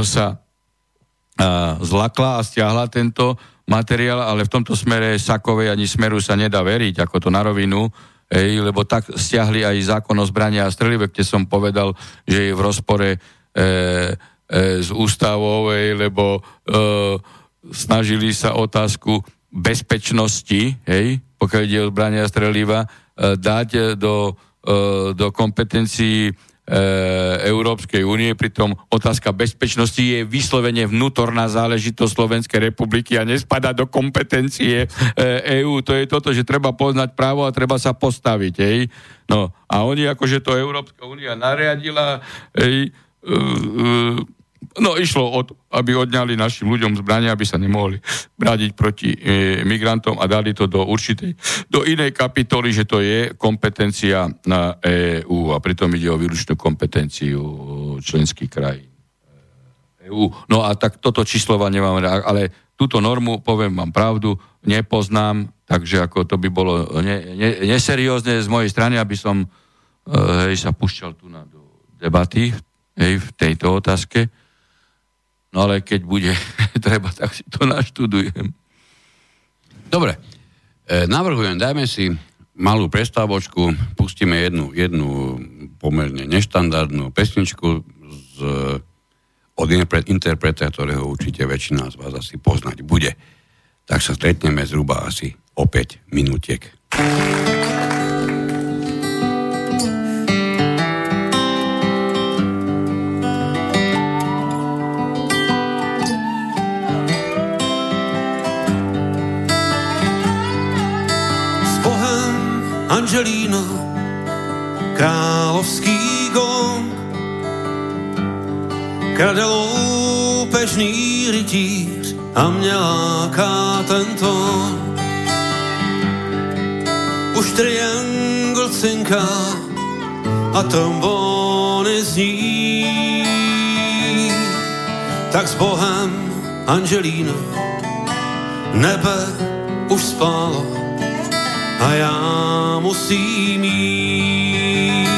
sa e, zlakla a stiahla tento materiál, ale v tomto smere Sakovej ani smeru sa nedá veriť, ako to na rovinu, ej, lebo tak stiahli aj zákon o zbrania a strelive, kde som povedal, že je v rozpore e, e, s ústavou, ej, lebo e, snažili sa otázku bezpečnosti, hej, pokiaľ ide o zbrania a streliva, e, dať do, e, do kompetencií Európskej únie, pritom otázka bezpečnosti je vyslovene vnútorná záležitosť Slovenskej republiky a nespada do kompetencie EÚ. To je toto, že treba poznať právo a treba sa postaviť. Hej. No a oni akože to Európska únia nariadila, hej, e, e, No išlo o to, aby odňali našim ľuďom zbrania, aby sa nemohli brádiť proti e, migrantom a dali to do určitej, do inej kapitoly, že to je kompetencia na EÚ a pritom ide o výlučnú kompetenciu členských krajín. EU. No a tak toto číslovanie máme, ale túto normu, poviem vám pravdu, nepoznám, takže ako to by bolo ne, ne, neseriózne z mojej strany, aby som hej, sa pušťal tu na do debaty hej, v tejto otázke. No ale keď bude treba, tak si to naštudujem. Dobre, e, navrhujem, dajme si malú prestávočku, pustíme jednu, jednu pomerne neštandardnú pesničku z, od interpreta, ktorého určite väčšina z vás asi poznať bude. Tak sa stretneme zhruba asi o 5 minútiek. Angelíno, královský gong. Krade loupežný rytíř a mě láká tento. Už triangl cinká a trombony zní. Tak s Bohem, Angelíno, nebe už spálo a já musím jít.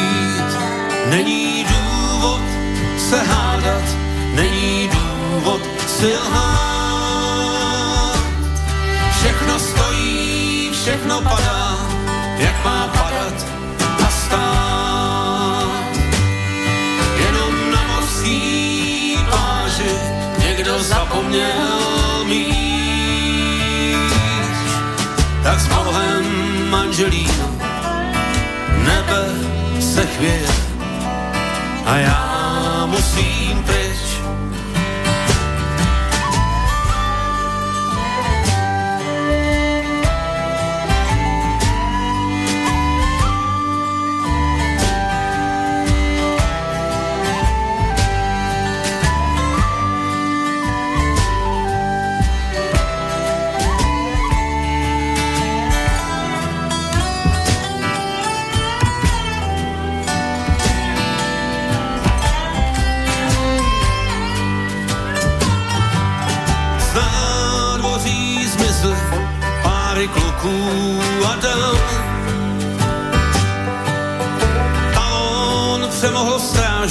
Není důvod se hádat, není důvod si lhát. Všechno stojí, všechno padá, jak má padat a stát. Jenom na mořský pláži někdo zapomněl mít. Tak s Bohem manželíno, nebe chvěje a já musím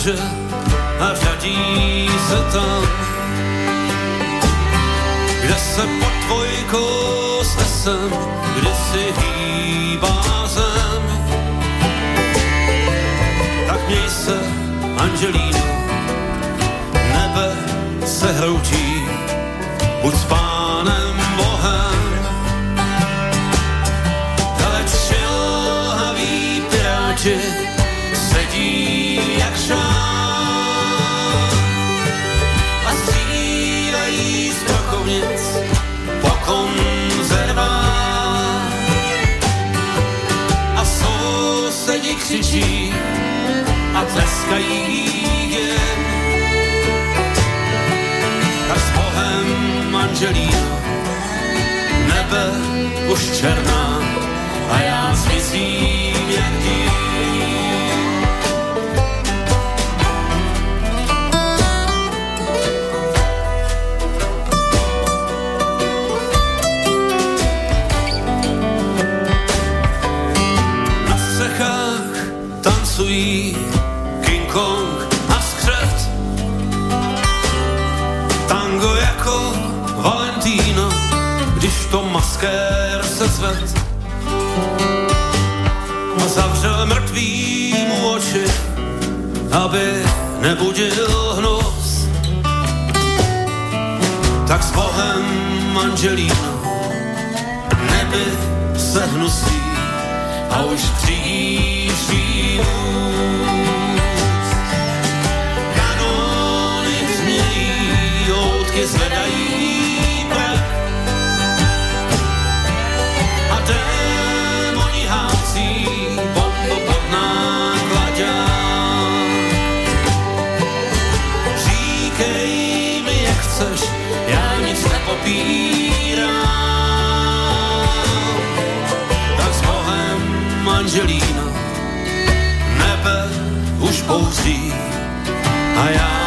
stráže a řadí se tam, kde se pod dvojkou snesem, kdy si hýbá zem. Tak měj se, Angelíno, nebe se hroutí, buď s pánem Bohem, oči sedí jen tak s Bohem manželíno nebe už černá. A já zmizím zavřel mrtvý mu oči, aby nebudil hnus. Tak s Bohem Angelino, neby se hnusí a už kříží Kanony hřmějí, loutky zvedají bouří. A já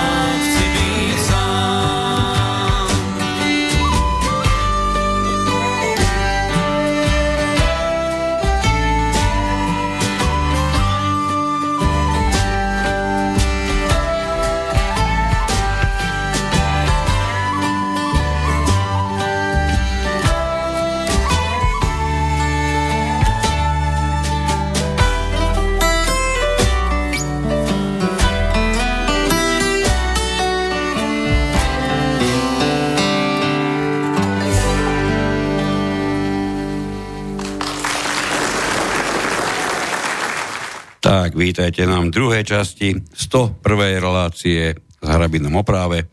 Tak, vítajte nám v druhej časti 101. relácie s Hrabinom opráve.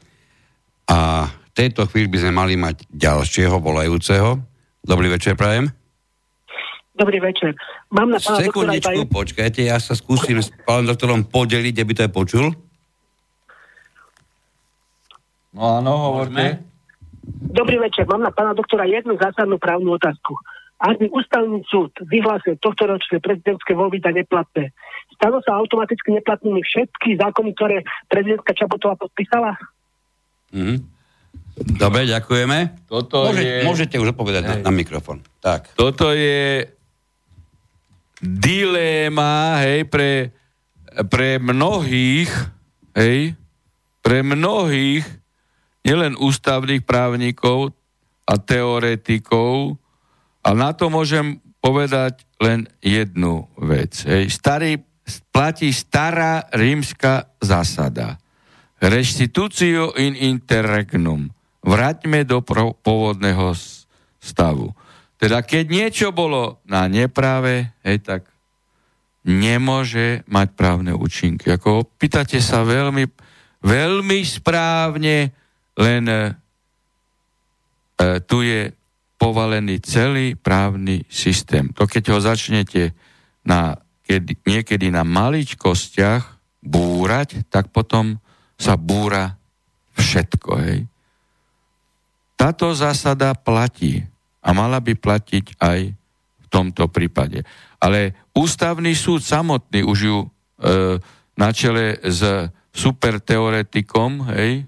A v tejto chvíli by sme mali mať ďalšieho volajúceho. Dobrý večer, prajem. Dobrý večer. Mám na pána doktora Sekundičku, počkajte, ja sa skúsim s pánom doktorom podeliť, aby to aj počul. No áno, hovorte. Dobrý večer. Mám na pána doktora jednu zásadnú právnu otázku. Ak by ústavný súd vyhlásil tohto ročné prezidentské voľby za neplatné, stalo sa automaticky neplatnými všetky zákony, ktoré prezidentka Čabotová podpísala? Mhm. Dobre, ďakujeme. Toto Môže, je... Môžete už odpovedať na, na mikrofón. Tak. Toto je dilema, hej, pre, pre mnohých, hej, pre mnohých, nielen ústavných právnikov a teoretikov, a na to môžem povedať len jednu vec. Hej. Starý, platí stará rímska zásada. Restitutio in interregnum. Vráťme do pôvodného stavu. Teda keď niečo bolo na neprave, hej, tak nemôže mať právne účinky. Ako pýtate sa veľmi, veľmi správne, len e, tu je povalený celý právny systém. To keď ho začnete na, kedy, niekedy na maličkostiach búrať, tak potom sa búra všetko. Hej. Táto zásada platí a mala by platiť aj v tomto prípade. Ale ústavný súd samotný už ju e, na čele s superteoretikom, hej,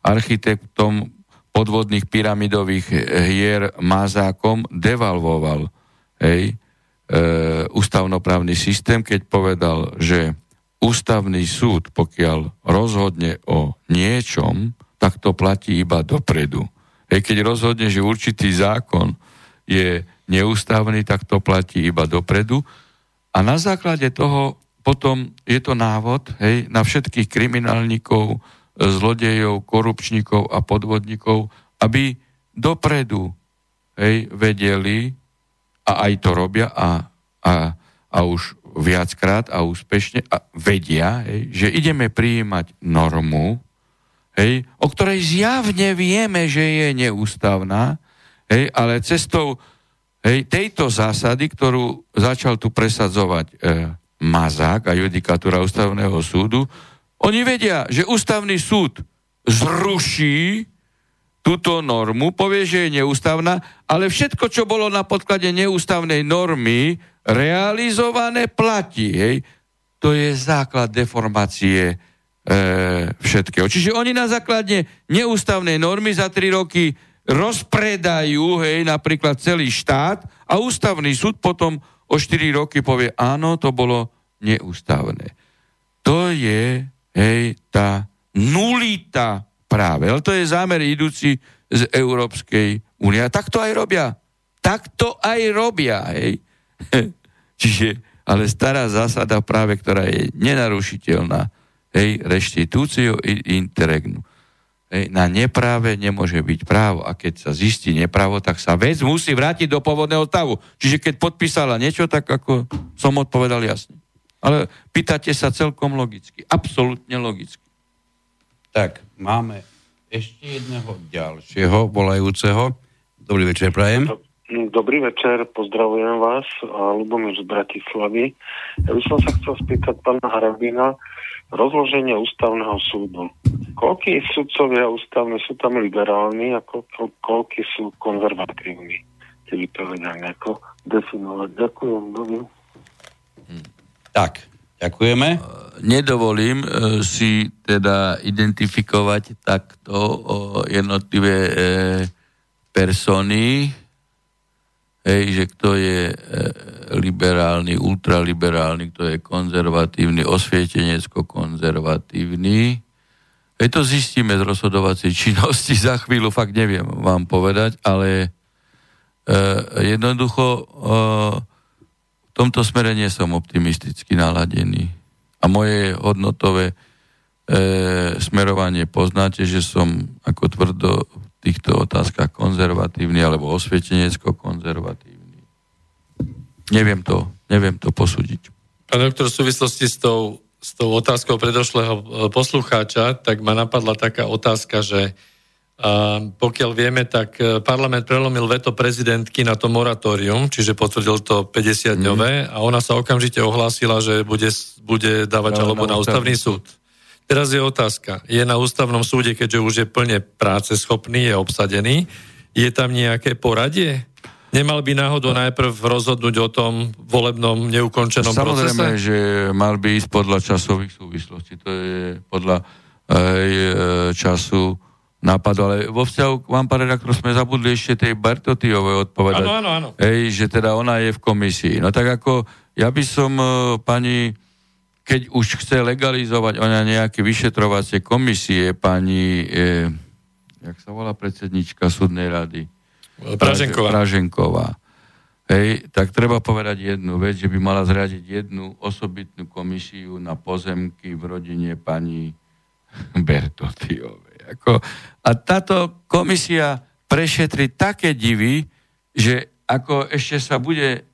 architektom podvodných pyramidových hier Mazákom devalvoval hej, ústavnoprávny systém, keď povedal, že ústavný súd, pokiaľ rozhodne o niečom, tak to platí iba dopredu. Hej, keď rozhodne, že určitý zákon je neústavný, tak to platí iba dopredu. A na základe toho potom je to návod hej, na všetkých kriminálnikov, zlodejov, korupčníkov a podvodníkov, aby dopredu hej, vedeli, a aj to robia, a, a, a už viackrát a úspešne a vedia, hej, že ideme prijímať normu, hej, o ktorej zjavne vieme, že je neústavná, hej, ale cestou hej, tejto zásady, ktorú začal tu presadzovať e, Mazák a judikatúra ústavného súdu, oni vedia, že ústavný súd zruší túto normu, povie, že je neústavná, ale všetko, čo bolo na podklade neústavnej normy realizované, platí. Hej. To je základ deformácie e, všetkého. Čiže oni na základe neústavnej normy za tri roky rozpredajú, hej, napríklad celý štát a ústavný súd potom o 4 roky povie, áno, to bolo neústavné. To je, hej, tá nulita práve. Ale to je zámer idúci z Európskej únie. A tak to aj robia. Tak to aj robia, hej. Čiže, ale stará zásada práve, ktorá je nenarušiteľná, hej, reštitúciu i interregnu. Hej, na nepráve nemôže byť právo. A keď sa zistí neprávo, tak sa vec musí vrátiť do pôvodného stavu. Čiže keď podpísala niečo, tak ako som odpovedal jasne. Ale pýtate sa celkom logicky. Absolútne logicky. Tak, máme ešte jedného ďalšieho volajúceho. Dobrý večer, prajem. Dobrý večer, pozdravujem vás, a Lubomír z Bratislavy. Ja by som sa chcel spýtať pána Harabina, rozloženie ústavného súdu. Koľký sudcovia ústavní sú tam liberálni a koľko, koľký sú konzervatívni? Keby to vedel nejako definovať. Ďakujem. Dobrý. Tak, ďakujeme. Nedovolím e, si teda identifikovať takto o, jednotlivé e, persony, hej, že kto je e, liberálny, ultraliberálny, kto je konzervatívny, osvietenecko-konzervatívny. Hej, to zistíme z rozhodovacej činnosti za chvíľu, fakt neviem vám povedať, ale e, jednoducho e, v tomto smere nie som optimisticky naladený. A moje hodnotové e, smerovanie poznáte, že som ako tvrdo v týchto otázkach konzervatívny alebo osvietenecko-konzervatívny. Neviem to, neviem to posúdiť. Pán doktor, v súvislosti s tou, s tou otázkou predošlého e, poslucháča, tak ma napadla taká otázka, že pokiaľ vieme, tak e, parlament prelomil veto prezidentky na to moratórium, čiže potvrdil to 50-dňové mm. a ona sa okamžite ohlásila, že bude, bude dávať žalobu na, na ústavný súd. Teraz je otázka. Je na ústavnom súde, keďže už je plne práce schopný, je obsadený, je tam nejaké poradie? Nemal by náhodou najprv rozhodnúť o tom volebnom neukončenom Samozrejme, procese? že mal by ísť podľa časových súvislostí. To je podľa e, času nápadu, ale vo vzťahu k vám, pán redaktor, sme zabudli ešte tej Bartotiovej odpovedať. Áno, áno, áno. Ej, že teda ona je v komisii. No tak ako, ja by som e, pani, keď už chce legalizovať ona nejaké vyšetrovacie komisie, pani, e, jak sa volá predsednička súdnej rady? Praženková. Praženková. Hej, tak treba povedať jednu vec, že by mala zriadiť jednu osobitnú komisiu na pozemky v rodine pani Bertotiovej. Ako, a táto komisia prešetri také divy, že ako ešte sa bude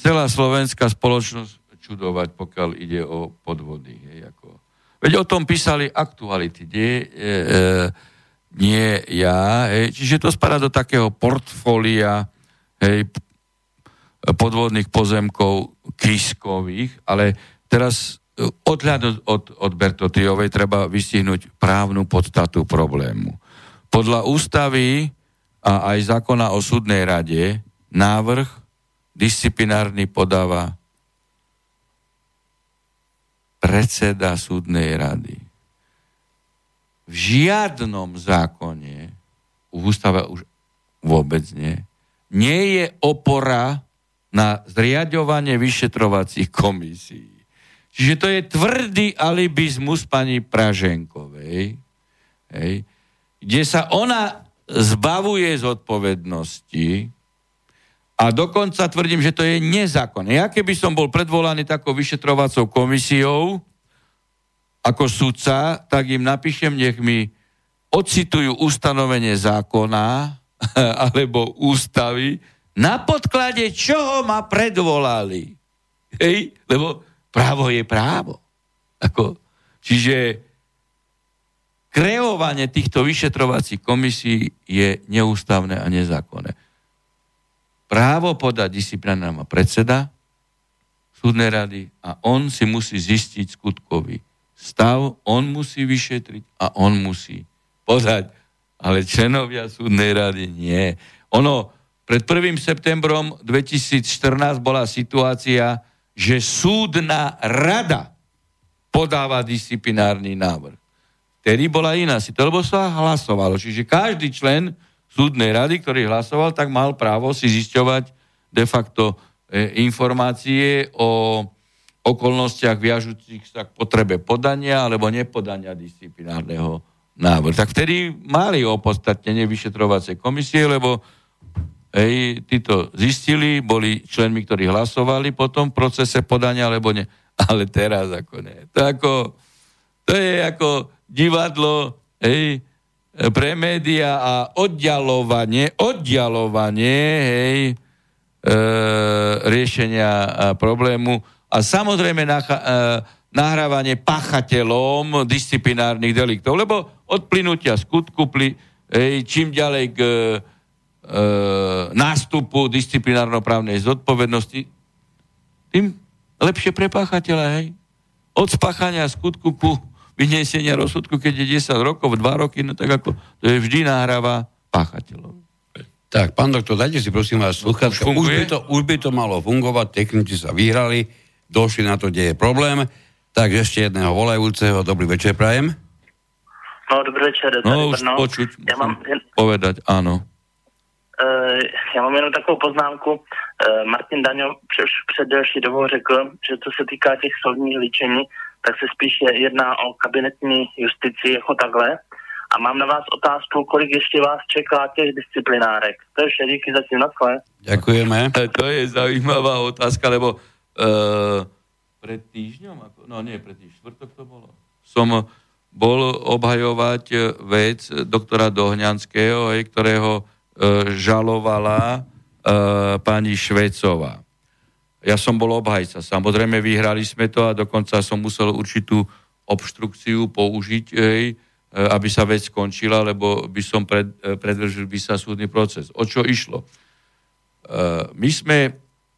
celá slovenská spoločnosť čudovať, pokiaľ ide o podvody. Hej, ako. Veď o tom písali aktuality, nie, e, e, nie ja. Hej. Čiže to spadá do takého portfólia hej, podvodných pozemkov kiskových, ale teraz odhľadnúť od, od Bertotiovej treba vystihnúť právnu podstatu problému. Podľa ústavy a aj zákona o súdnej rade návrh disciplinárny podáva predseda súdnej rady. V žiadnom zákone, v ústave už vôbec nie, nie je opora na zriadovanie vyšetrovacích komisí. Čiže to je tvrdý alibizmus pani Praženkovej, hej, kde sa ona zbavuje zodpovednosti a dokonca tvrdím, že to je nezákonné. Ja keby som bol predvolaný takou vyšetrovacou komisiou ako sudca, tak im napíšem, nech mi ocitujú ustanovenie zákona alebo ústavy, na podklade čoho ma predvolali. Hej? Lebo Právo je právo. Ako, čiže kreovanie týchto vyšetrovacích komisí je neústavné a nezákonné. Právo podať disciplinárna má predseda súdnej rady a on si musí zistiť skutkový stav, on musí vyšetriť a on musí podať. Ale členovia súdnej rady nie. Ono, pred 1. septembrom 2014 bola situácia, že súdna rada podáva disciplinárny návrh. Vtedy bola iná situácia, lebo sa hlasovalo. Čiže každý člen súdnej rady, ktorý hlasoval, tak mal právo si zisťovať de facto e, informácie o okolnostiach viažúcich sa k potrebe podania alebo nepodania disciplinárneho návrhu. Tak vtedy mali opodstatnenie vyšetrovacie komisie, lebo Hej, títo zistili, boli členmi, ktorí hlasovali potom v procese podania, alebo nie. Ale teraz ako nie. To, ako, to je ako divadlo hej, pre média a oddialovanie, oddialovanie hej, e, riešenia problému a samozrejme nacha, e, nahrávanie pachateľom disciplinárnych deliktov, lebo od plynutia skutku, pli, hej, čím ďalej k e, nástupu disciplinárno-právnej zodpovednosti, tým lepšie pre páchateľa, hej. Od spáchania skutku ku vyniesenia rozsudku, keď je 10 rokov, 2 roky, no tak ako to je vždy nahráva páchateľov. Tak, pán doktor, dajte si prosím vás sluchátka. Už by, to, už by to malo fungovať, technici sa vyhrali, došli na to, kde je problém. Tak ešte jedného volajúceho, dobrý večer, prajem. No, dobrý večer. No, už počuť, ja mám... povedať, áno. Uh, já mám jenom takovou poznámku. Uh, Martin Daňo před delší dobou řekl, že co se týká těch soudních líčení, tak se spíš jedná o kabinetní justici jako takhle. A mám na vás otázku, kolik ještě vás čeká těch disciplinárek. To je vše, díky zatím, na chle. Ďakujeme. To je zaujímavá otázka, lebo uh, pred týždňom, ako, no nie, pred týždňom, štvrtok to bolo, som bol obhajovať vec doktora Dohňanského, ktorého žalovala e, pani Švecová. Ja som bol obhajca. Samozrejme, vyhrali sme to a dokonca som musel určitú obštrukciu použiť, hej, e, aby sa vec skončila, lebo by som pred, e, predržil by sa súdny proces. O čo išlo? E, my sme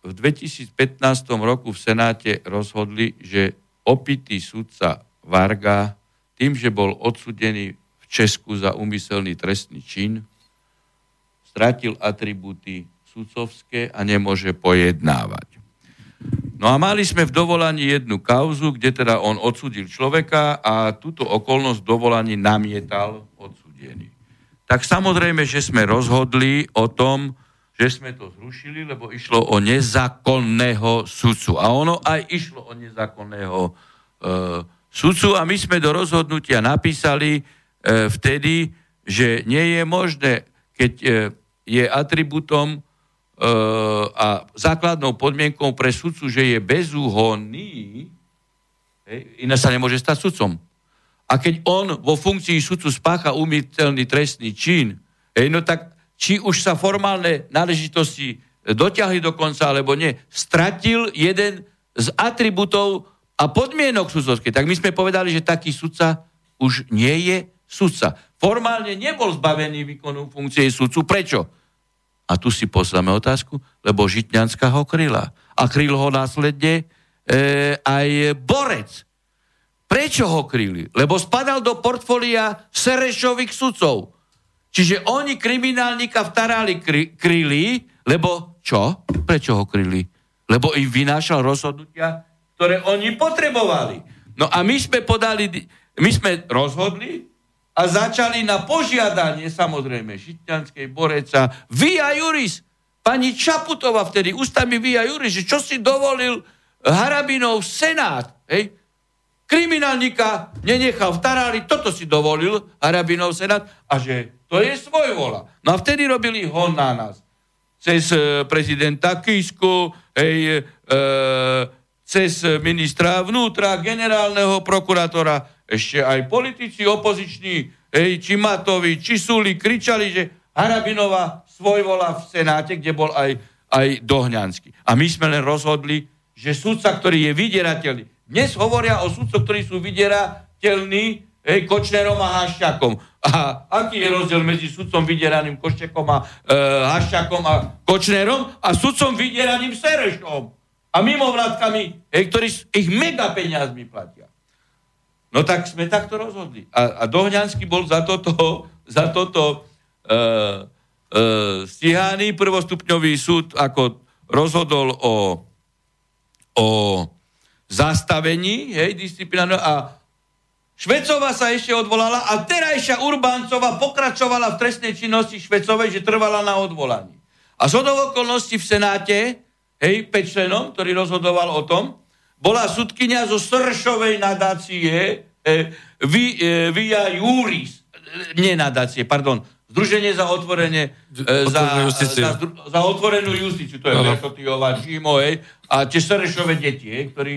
v 2015 roku v Senáte rozhodli, že opitý sudca Varga tým, že bol odsudený v Česku za úmyselný trestný čin, stratil atribúty sudcovské a nemôže pojednávať. No a mali sme v dovolaní jednu kauzu, kde teda on odsudil človeka a túto okolnosť dovolaní namietal odsudený. Tak samozrejme, že sme rozhodli o tom, že sme to zrušili, lebo išlo o nezákonného sudcu. A ono aj išlo o nezákonného e, sudcu a my sme do rozhodnutia napísali e, vtedy, že nie je možné, keď e, je atributom Eh, a základnou podmienkou pre sudcu, že je bezúhonný, iné sa nemôže stať sudcom. A keď on vo funkcii sudcu spácha umytelný trestný čin, hej, no tak či už sa formálne náležitosti dotiahli do konca, alebo nie, stratil jeden z atribútov a podmienok sudcovskej. Tak my sme povedali, že taký sudca už nie je sudca. Formálne nebol zbavený výkonu funkcie sudcu. Prečo? A tu si posláme otázku, lebo Žitňanská ho kryla. A kryl ho následne e, aj Borec. Prečo ho kryli? Lebo spadal do portfólia Serešových sudcov. Čiže oni kriminálnika v Taráli kry, kryli, lebo čo? Prečo ho kryli? Lebo im vynášal rozhodnutia, ktoré oni potrebovali. No a my sme podali, my sme rozhodli, a začali na požiadanie, samozrejme, Žitňanskej Boreca, Via Juris, pani Čaputová vtedy, ústami Via Juris, že čo si dovolil Harabinov Senát, hej, kriminálnika nenechal v Tarári, toto si dovolil Harabinov Senát a že to je svojvola. No a vtedy robili hon na nás. Cez e, prezidenta Kisku, hej, e, cez ministra vnútra, generálneho prokurátora, ešte aj politici opoziční, hej, či Matovi, či Suli, kričali, že Harabinova svojvola v Senáte, kde bol aj, aj Dohňanský. A my sme len rozhodli, že sudca, ktorý je vydierateľný. Dnes hovoria o sudcoch, ktorí sú vydierateľní hej, Kočnerom a Haščakom. A aký je rozdiel medzi sudcom vydieraným Koščekom a e, Haščakom a Kočnerom a sudcom vydieraným Serešom a mimovládkami, hej, ktorí ich mega peniazmi platia. No tak sme takto rozhodli. A, a Dohňanský bol za toto, za toto e, e, stíhaný. Prvostupňový súd ako rozhodol o, o zastavení hej, disciplinárneho a Švecová sa ešte odvolala a terajšia Urbáncová pokračovala v trestnej činnosti Švecovej, že trvala na odvolaní. A z okolností v Senáte, hej, 5 členom, ktorý rozhodoval o tom, bola sudkynia zo Sršovej nadácie e, vy, e, Via Juris, nie nadácie, pardon, Združenie za otvorenie, e, za, za, za otvorenú justíciu, to je Verchotiová, Čímo, hej, a tie Sršové deti, hej, ktorí,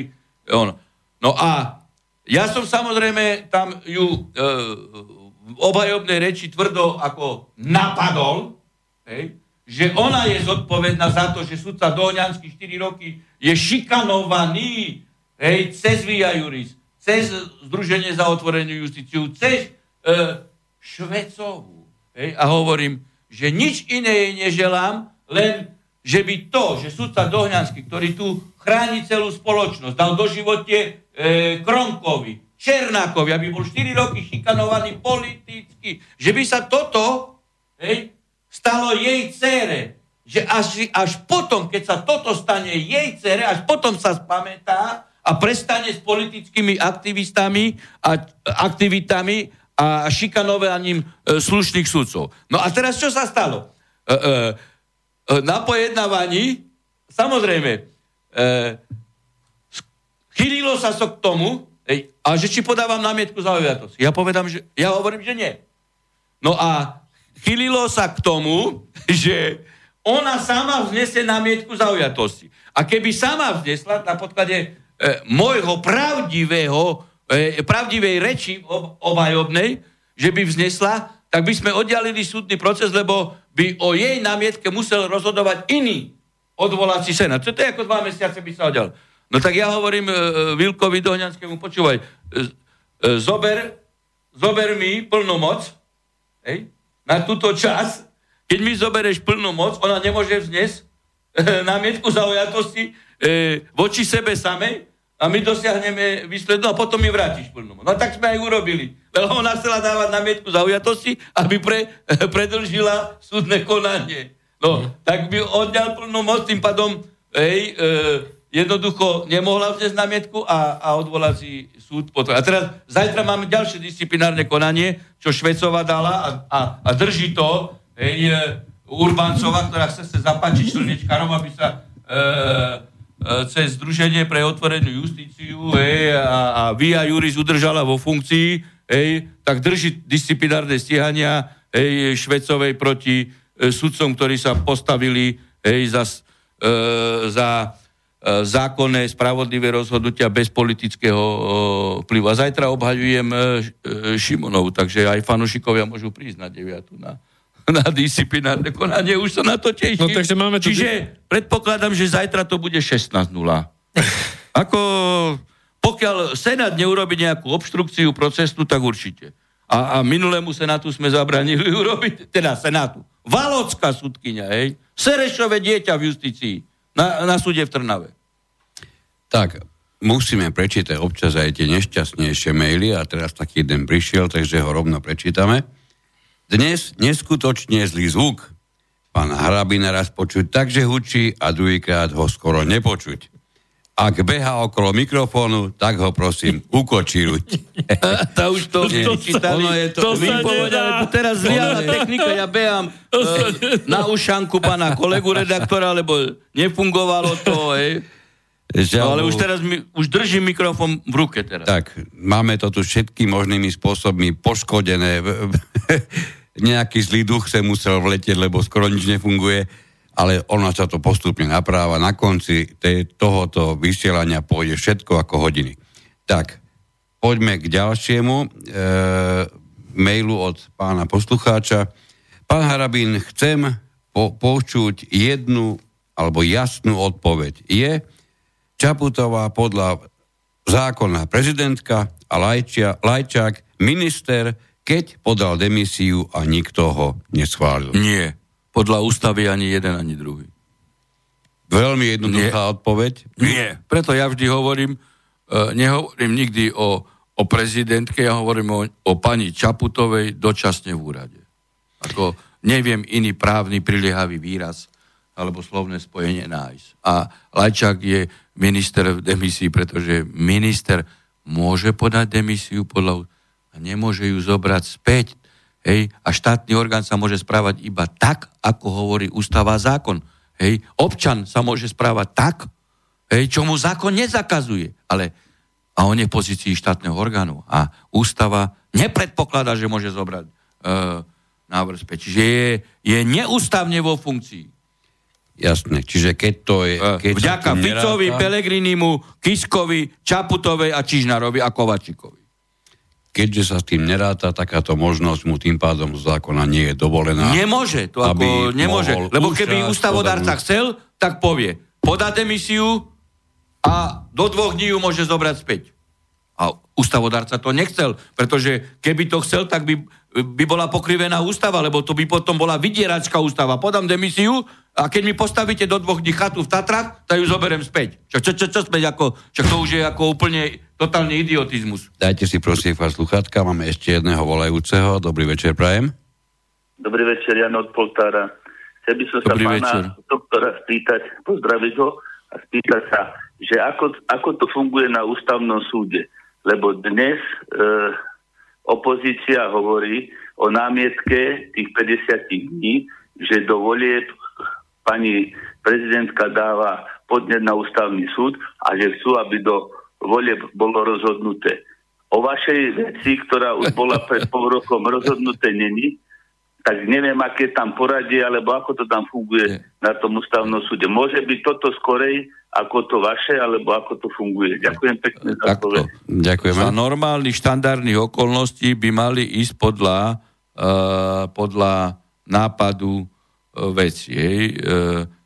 on. No a ja som samozrejme tam ju e, v obhajobnej reči tvrdo ako napadol, hej, že ona je zodpovedná za to, že sudca Doňanský 4 roky je šikanovaný hej, cez Via Juris, cez Združenie za otvorenú justíciu, cez e, Švecovú. Hej, a hovorím, že nič iné jej neželám, len že by to, že sudca Dohňanský, ktorý tu chráni celú spoločnosť, dal do živote e, Kronkovi, Černákovi, aby bol 4 roky šikanovaný politicky, že by sa toto hej, stalo jej cére. Že až, až potom, keď sa toto stane jej cére, až potom sa spamätá a prestane s politickými aktivistami a aktivitami a šikanovaním e, slušných sudcov. No a teraz čo sa stalo? E, e, e, na pojednávaní, samozrejme, e, chýlilo sa so k tomu, ej, a že či podávam námietku za Ja povedám, že ja hovorím, že nie. No a chylilo sa k tomu, že ona sama vznesie námietku zaujatosti. A keby sama vznesla na podklade e, môjho pravdivého, e, pravdivej reči ob, obhajobnej, že by vznesla, tak by sme oddialili súdny proces, lebo by o jej námietke musel rozhodovať iný odvolací senát. Čo to je ako dva mesiace by sa oddial? No tak ja hovorím e, Vilkovi Dohňanskému, počúvaj, e, e, zober, zober mi plnú moc, hej, na túto čas, keď mi zobereš plnú moc, ona nemôže vzniesť e, námietku zaujatosti e, voči sebe samej a my dosiahneme výslednú a potom mi vrátiš plnú moc. No tak sme aj urobili. Lebo ona chcela dávať námietku zaujatosti, aby pre, predlžila súdne konanie. No, tak by odňal plnú moc, tým pádom hej, e, jednoducho nemohla vznesť námietku a, a odvolací súd potom. A teraz zajtra máme ďalšie disciplinárne konanie, čo Švecova dala a, a, a drží to hej, Urbancova, ktorá chce sa zapáčiť Slnečkarom, aby sa e, e, cez Združenie pre otvorenú justíciu hej, a, a Via Juris udržala vo funkcii, hej, tak drží disciplinárne stíhania hej, Švecovej proti e, sudcom, ktorí sa postavili hej, za, e, za E, zákonné, spravodlivé rozhodnutia bez politického e, vplyvu. A zajtra obhajujem e, Šimonov, takže aj fanušikovia môžu prísť na 9. na, na disciplinárne konanie. Už sa na to teším. No, takže máme tu... Čiže predpokladám, že zajtra to bude 16.0. Ako pokiaľ Senát neurobi nejakú obštrukciu procesu, tak určite. A, a minulému Senátu sme zabranili urobiť, teda Senátu. Valocká sudkynia, hej. Serešové dieťa v justícii na, na súde v Trnave. Tak, musíme prečítať občas aj tie nešťastnejšie maily a teraz taký jeden prišiel, takže ho rovno prečítame. Dnes neskutočne zlý zvuk. Pán Harabina raz počuť takže hučí a druhýkrát ho skoro nepočuť. Ak beha okolo mikrofónu, tak ho prosím ukočíruť. to už to, Nie, to, ono je to, to povedali, teraz zliala technika, ja behám uh, na ušanku pána kolegu redaktora, lebo nefungovalo to, hej. Že, no, ale už teraz mi, už držím mikrofón v ruke teraz. Tak, máme to tu všetkými možnými spôsobmi poškodené. Nejaký zlý duch sa musel vletieť, lebo skoro nič nefunguje, ale ono sa to postupne napráva. Na konci tej, tohoto vysielania pôjde všetko ako hodiny. Tak, poďme k ďalšiemu e, mailu od pána poslucháča. Pán Harabín, chcem po, počuť jednu alebo jasnú odpoveď. Je, Čaputová podľa zákona prezidentka a Lajčia, Lajčák minister, keď podal demisiu a nikto ho neschválil. Nie. Podľa ústavy ani jeden, ani druhý. Veľmi jednoduchá Nie. odpoveď. Nie. Preto ja vždy hovorím, uh, nehovorím nikdy o, o prezidentke, ja hovorím o, o pani Čaputovej dočasne v úrade. Ako neviem iný právny priliehavý výraz alebo slovné spojenie nájsť. A Lajčák je minister v demisii, pretože minister môže podať demisiu podľa a nemôže ju zobrať späť. Hej? A štátny orgán sa môže správať iba tak, ako hovorí ústava a zákon. Hej? Občan sa môže správať tak, hej, čo mu zákon nezakazuje. Ale a on je v pozícii štátneho orgánu. A ústava nepredpokladá, že môže zobrať e, návrh späť. Čiže je, je neústavne vo funkcii. Jasné, čiže keď to je... Keď Vďaka Ficovi, Pelegrinimu, Kiskovi, Čaputovej a Čižnarovi a Kovačikovi. Keďže sa s tým neráta, takáto možnosť mu tým pádom z zákona nie je dovolená. Nemôže, to ako nemôže. Lebo keby ústavodárca chcel, tak povie, podá demisiu a do dvoch dní ju môže zobrať späť. A ústavodárca to nechcel, pretože keby to chcel, tak by, by bola pokrivená ústava, lebo to by potom bola vydieračka ústava. Podám demisiu a keď mi postavíte do dvoch dní chatu v Tatrach, tak ju zoberiem späť. Čo, čo, čo, čo späť, ako, čo to už je ako úplne totálny idiotizmus. Dajte si prosím vás sluchátka, máme ešte jedného volajúceho. Dobrý večer, Prajem. Dobrý večer, Jan od Poltára. Chcel by som Dobrý sa pána večer. doktora spýtať, pozdraviť ho a spýtať sa, že ako, ako to funguje na ústavnom súde. Lebo dnes e, opozícia hovorí o námietke tých 50 dní, že do volieb pani prezidentka dáva podnet na ústavný súd a že chcú, aby do volieb bolo rozhodnuté. O vašej veci, ktorá už bola pred pol rokom rozhodnuté není, tak neviem, aké tam poradie, alebo ako to tam funguje na tom ústavnom súde. Môže byť toto skorej ako to vaše, alebo ako to funguje. Ďakujem pekne za to. Ďakujem. Za normálnych štandardných okolností by mali ísť podľa, uh, podľa nápadu veci. Hej. E,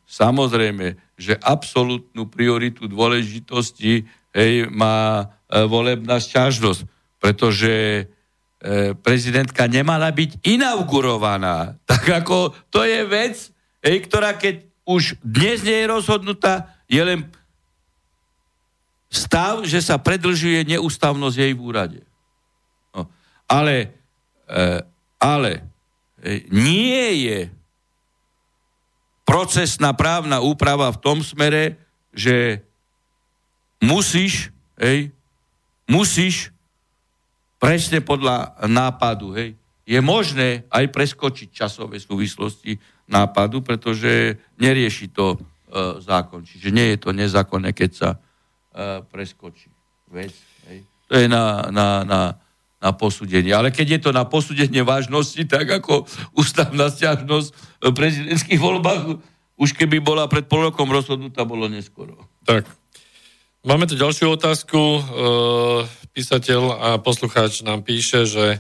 samozrejme, že absolútnu prioritu dôležitosti hej, má e, volebná sťažnosť, pretože e, prezidentka nemala byť inaugurovaná. Tak ako to je vec, hej, ktorá keď už dnes nie je rozhodnutá, je len stav, že sa predlžuje neústavnosť jej v úrade. No. Ale, e, ale e, nie je procesná právna úprava v tom smere, že musíš, hej, musíš presne podľa nápadu, hej, je možné aj preskočiť časové súvislosti nápadu, pretože nerieši to e, zákon. Čiže nie je to nezákonné, keď sa e, preskočí vec. Hej. To je na, na, na, na posúdenie. Ale keď je to na posúdenie vážnosti, tak ako ústavná stiažnosť v prezidentských voľbách, už keby bola pred pol rokom rozhodnutá, bolo neskoro. Tak. Máme tu ďalšiu otázku. E, písateľ a poslucháč nám píše, že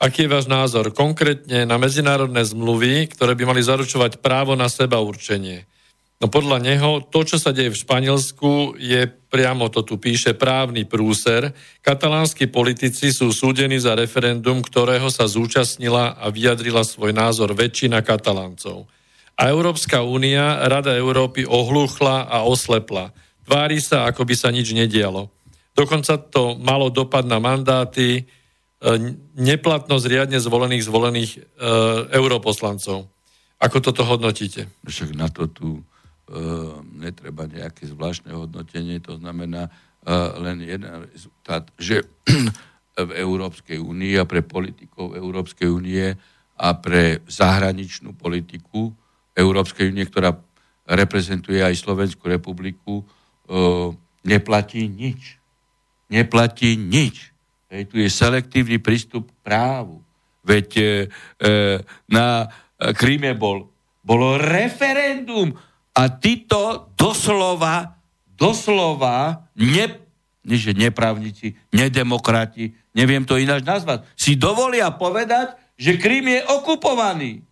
aký je váš názor konkrétne na medzinárodné zmluvy, ktoré by mali zaručovať právo na seba určenie. No podľa neho to, čo sa deje v Španielsku, je priamo to tu píše právny prúser. Katalánsky politici sú súdení za referendum, ktorého sa zúčastnila a vyjadrila svoj názor väčšina kataláncov. A Európska únia, Rada Európy ohluchla a oslepla tvári sa, ako by sa nič nedialo. Dokonca to malo dopad na mandáty, e, neplatnosť riadne zvolených zvolených e, europoslancov. Ako toto hodnotíte? Však na to tu e, netreba nejaké zvláštne hodnotenie, to znamená e, len jeden rezultát, že v Európskej únii a pre politikov Európskej únie a pre zahraničnú politiku Európskej únie, ktorá reprezentuje aj Slovenskú republiku, neplatí nič. Neplatí nič. Hej, tu je selektívny prístup k právu. Veď e, e, na Kríme bol, bolo referendum a títo doslova, doslova, ne, nie že nepravníci, nedemokrati, neviem to ináč nazvať, si dovolia povedať, že Krím je okupovaný.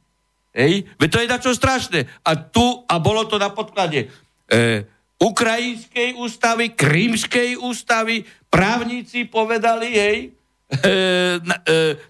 Hej? Veď to je dačo strašné. A tu, a bolo to na podklade, e, ukrajinskej ústavy, krímskej ústavy, právnici povedali, hej, e, e,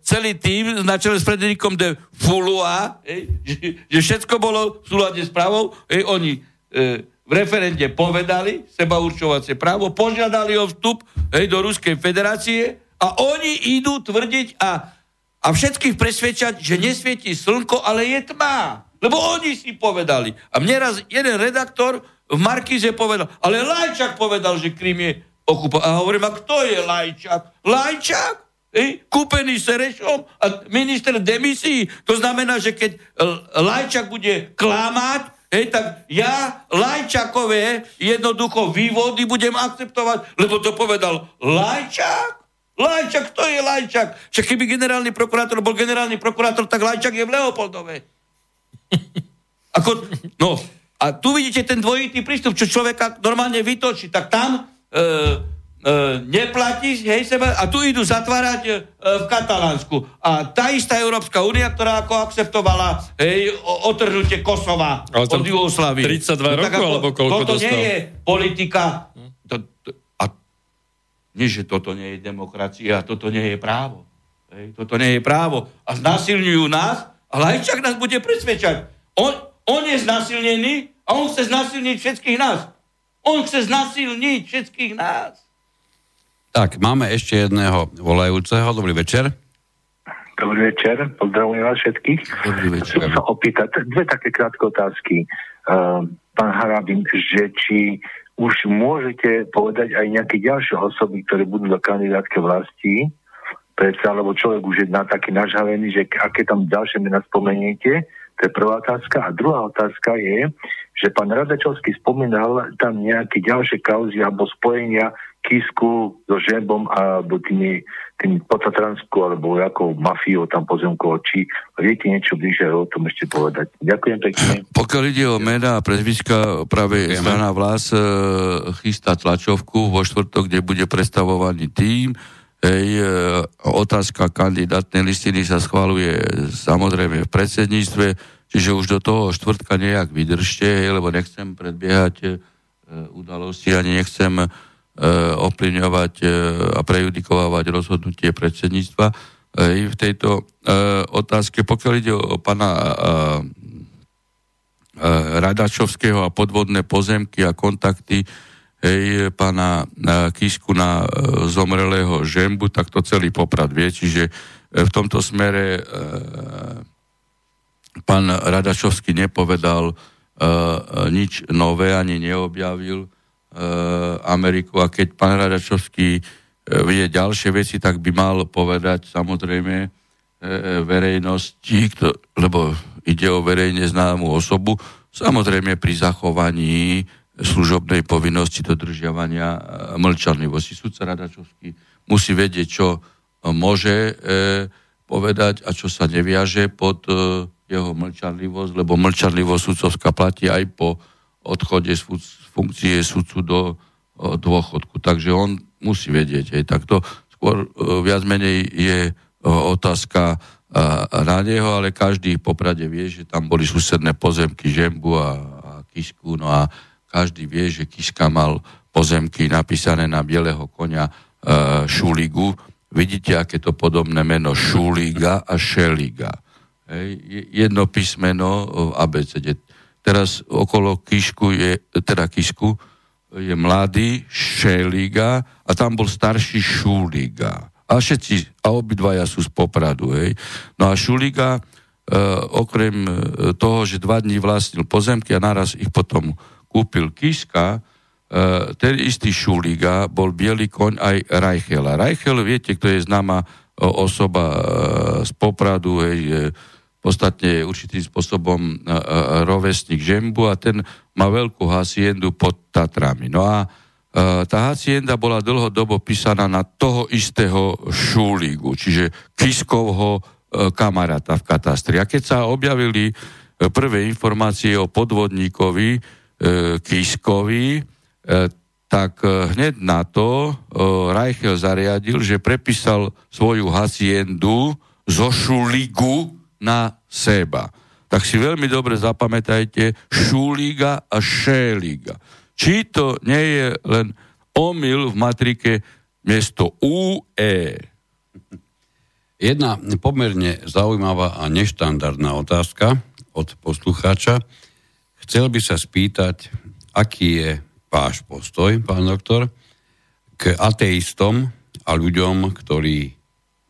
celý tým na čele s Frederikom de Fulua, hej, že, že všetko bolo v súlade s právou, hej, oni e, v referende povedali seba určovacie právo, požiadali o vstup hej, do Ruskej federácie a oni idú tvrdiť a, a všetkých presvedčať, že nesvietí slnko, ale je tma. Lebo oni si povedali. A mne raz jeden redaktor v Markize povedal, ale Lajčak povedal, že Krym je okupovaný. A hovorím, a kto je Lajčak? Lajčak? Ej, kúpený Serešom a minister demisí. To znamená, že keď Lajčak bude klamať, hej, tak ja Lajčakové jednoducho vývody budem akceptovať, lebo to povedal Lajčak. Lajčak, kto je Lajčak? Však keby generálny prokurátor bol generálny prokurátor, tak Lajčak je v Leopoldove. Ako, no, a tu vidíte ten dvojitý prístup, čo človeka normálne vytočí. Tak tam e, e, neplatí, hej, seba, a tu idú zatvárať e, v Katalánsku. A tá istá Európska únia, ktorá ako akceptovala hej, otrhnutie Kosova od Jugoslavy. 32 no, rokov, ako, alebo koľko Toto dostal? nie je politika. To, to, a nie, že toto nie je demokracia, toto nie je právo. Hej, toto nie je právo. A znásilňujú nás, ale Lajčak nás bude presvedčať. On, on je znasilnený a on chce znasilniť všetkých nás. On chce znasilniť všetkých nás. Tak, máme ešte jedného volajúceho. Dobrý večer. Dobrý večer, pozdravujem vás všetkých. Dobrý večer. Chcem sa opýtať dve také krátke otázky. Uh, pán Harabin, že či už môžete povedať aj nejaké ďalšie osoby, ktoré budú do kandidátke vlasti, predsa, lebo človek už je na taký nažavený, že aké tam ďalšie mena spomeniete, to je prvá otázka. A druhá otázka je, že pán Radačovský spomínal tam nejaké ďalšie kauzy alebo spojenia Kisku so Žembom alebo tými, tými Potatransku alebo ako mafiou tam pozemkovo. Či viete niečo bližšie o tom ešte povedať? Ďakujem pekne. Pokiaľ ide o mena a prezviska, práve Ďakujeme. strana Vlas e, chystá tlačovku vo štvrtok, kde bude predstavovaný tým. Hej, e, otázka kandidátnej listiny sa schvaluje samozrejme v predsedníctve. čiže už do toho štvrtka nejak vydržte, hej, lebo nechcem predbiehať e, udalosti, ani nechcem e, ovplyvňovať e, a prejudikovať rozhodnutie predsedníctva. E, v tejto e, otázke, pokiaľ ide o pana e, e, Radačovského a podvodné pozemky a kontakty hej, pána e, Kisku na e, zomrelého žembu, tak to celý poprad vie. Čiže e, v tomto smere pán Radačovský nepovedal nič nové, ani neobjavil Ameriku. A keď pán Radačovský vie ďalšie veci, tak by mal povedať samozrejme verejnosti, lebo ide o verejne známu osobu, samozrejme pri zachovaní služobnej povinnosti dodržiavania e, mlčanlivosti. Sudca Radačovský musí vedieť, čo e, môže e, povedať a čo sa neviaže pod e, jeho mlčanlivosť, lebo mlčanlivosť sudcovská platí aj po odchode z funkcie sudcu do e, dôchodku. Takže on musí vedieť. Hej. Tak skôr e, viac menej je otázka na neho, ale každý v Poprade vie, že tam boli susedné pozemky Žembu a, a Kisku, no a každý vie, že Kiska mal pozemky napísané na bieleho konia e, Šuligu. Vidíte, aké to podobné meno Šuliga a Šeliga. Hej, jedno písmeno v ABCD. Teraz okolo Kišku je, teda Kisku je mladý Šeliga a tam bol starší Šuliga. A všetci, a obidvaja sú z Popradu, hej. No a Šuliga, e, okrem e, toho, že dva dní vlastnil pozemky a naraz ich potom kúpil Kiska, e, ten istý Šuliga bol biely koň aj Reichela. Reichel, viete, kto je známa osoba e, z Popradu, hej, podstatne určitým spôsobom e, rovesník Žembu a ten má veľkú haciendu pod Tatrami. No a tá hacienda bola dlhodobo písaná na toho istého Šuligu, čiže Kiskovho kamaráta v katastri. A keď sa objavili prvé informácie o podvodníkovi, e, Kiskovi, e, tak e, hneď na to e, Reichel zariadil, že prepísal svoju haciendu zo Šuligu na seba. Tak si veľmi dobre zapamätajte Šuliga a Šéliga. Či to nie je len omyl v matrike miesto UE. Jedna pomerne zaujímavá a neštandardná otázka od poslucháča. Chcel by sa spýtať, aký je váš postoj, pán doktor, k ateistom a ľuďom, ktorí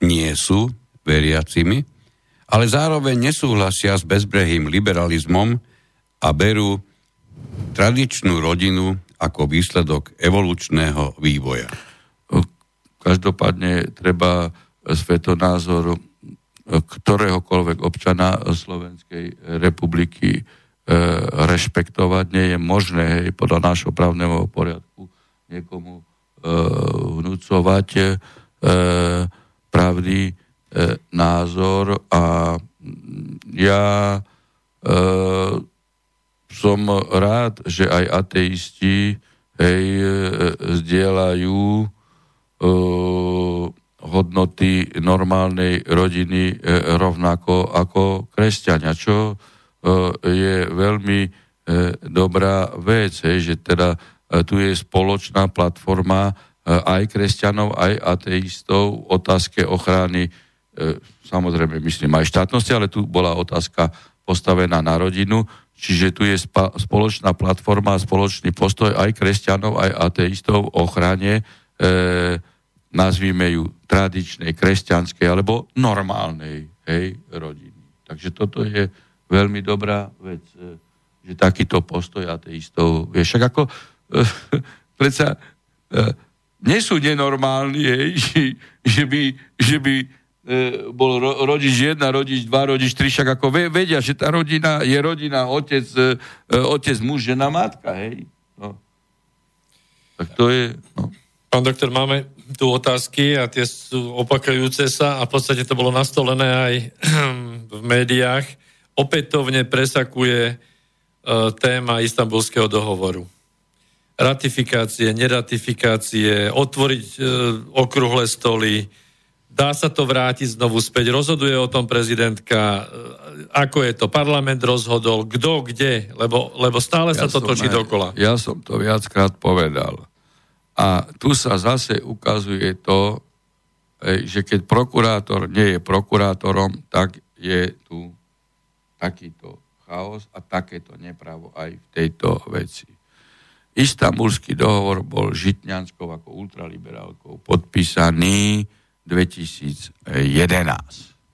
nie sú veriacimi, ale zároveň nesúhlasia s bezbrehým liberalizmom a berú tradičnú rodinu ako výsledok evolučného vývoja. Každopádne treba svetonázor ktoréhokoľvek občana Slovenskej republiky E, rešpektovať. Nie je možné hej, podľa nášho právneho poriadku niekomu e, vnúcovať e, pravdy e, názor a ja e, som rád, že aj ateisti hej, e, zdieľajú e, hodnoty normálnej rodiny e, rovnako ako kresťania, čo E, je veľmi e, dobrá vec, že teda e, tu je spoločná platforma aj kresťanov, aj ateistov, otázke ochrany, samozrejme myslím aj štátnosti, ale tu bola otázka postavená na rodinu, čiže tu je spoločná platforma, spoločný postoj aj kresťanov, aj ateistov ochrane, e, ju tradičnej, kresťanskej alebo normálnej hej, rodiny. Takže toto je veľmi dobrá vec, e, že takýto postoj ateistov, vieš, však ako e, predsa nie sú nenormálni, hej, že, že by, že by e, bol ro, rodič jedna, rodič dva, rodič tri, však ako vedia, že tá rodina je rodina, otec, otec muž, žena, matka, hej. No. Tak to je... No. Pán doktor, máme tu otázky a tie sú opakujúce sa a v podstate to bolo nastolené aj v médiách opätovne presakuje e, téma istambulského dohovoru. Ratifikácie, neratifikácie, otvoriť e, okrúhle stoly, dá sa to vrátiť znovu späť, rozhoduje o tom prezidentka, e, ako je to, parlament rozhodol, kto, kde, lebo, lebo stále ja sa to točí aj, dokola. Ja som to viackrát povedal. A tu sa zase ukazuje to, že keď prokurátor nie je prokurátorom, tak je tu takýto chaos a takéto nepravo aj v tejto veci. Istambulský dohovor bol Žitňanskou ako ultraliberálkou podpísaný 2011.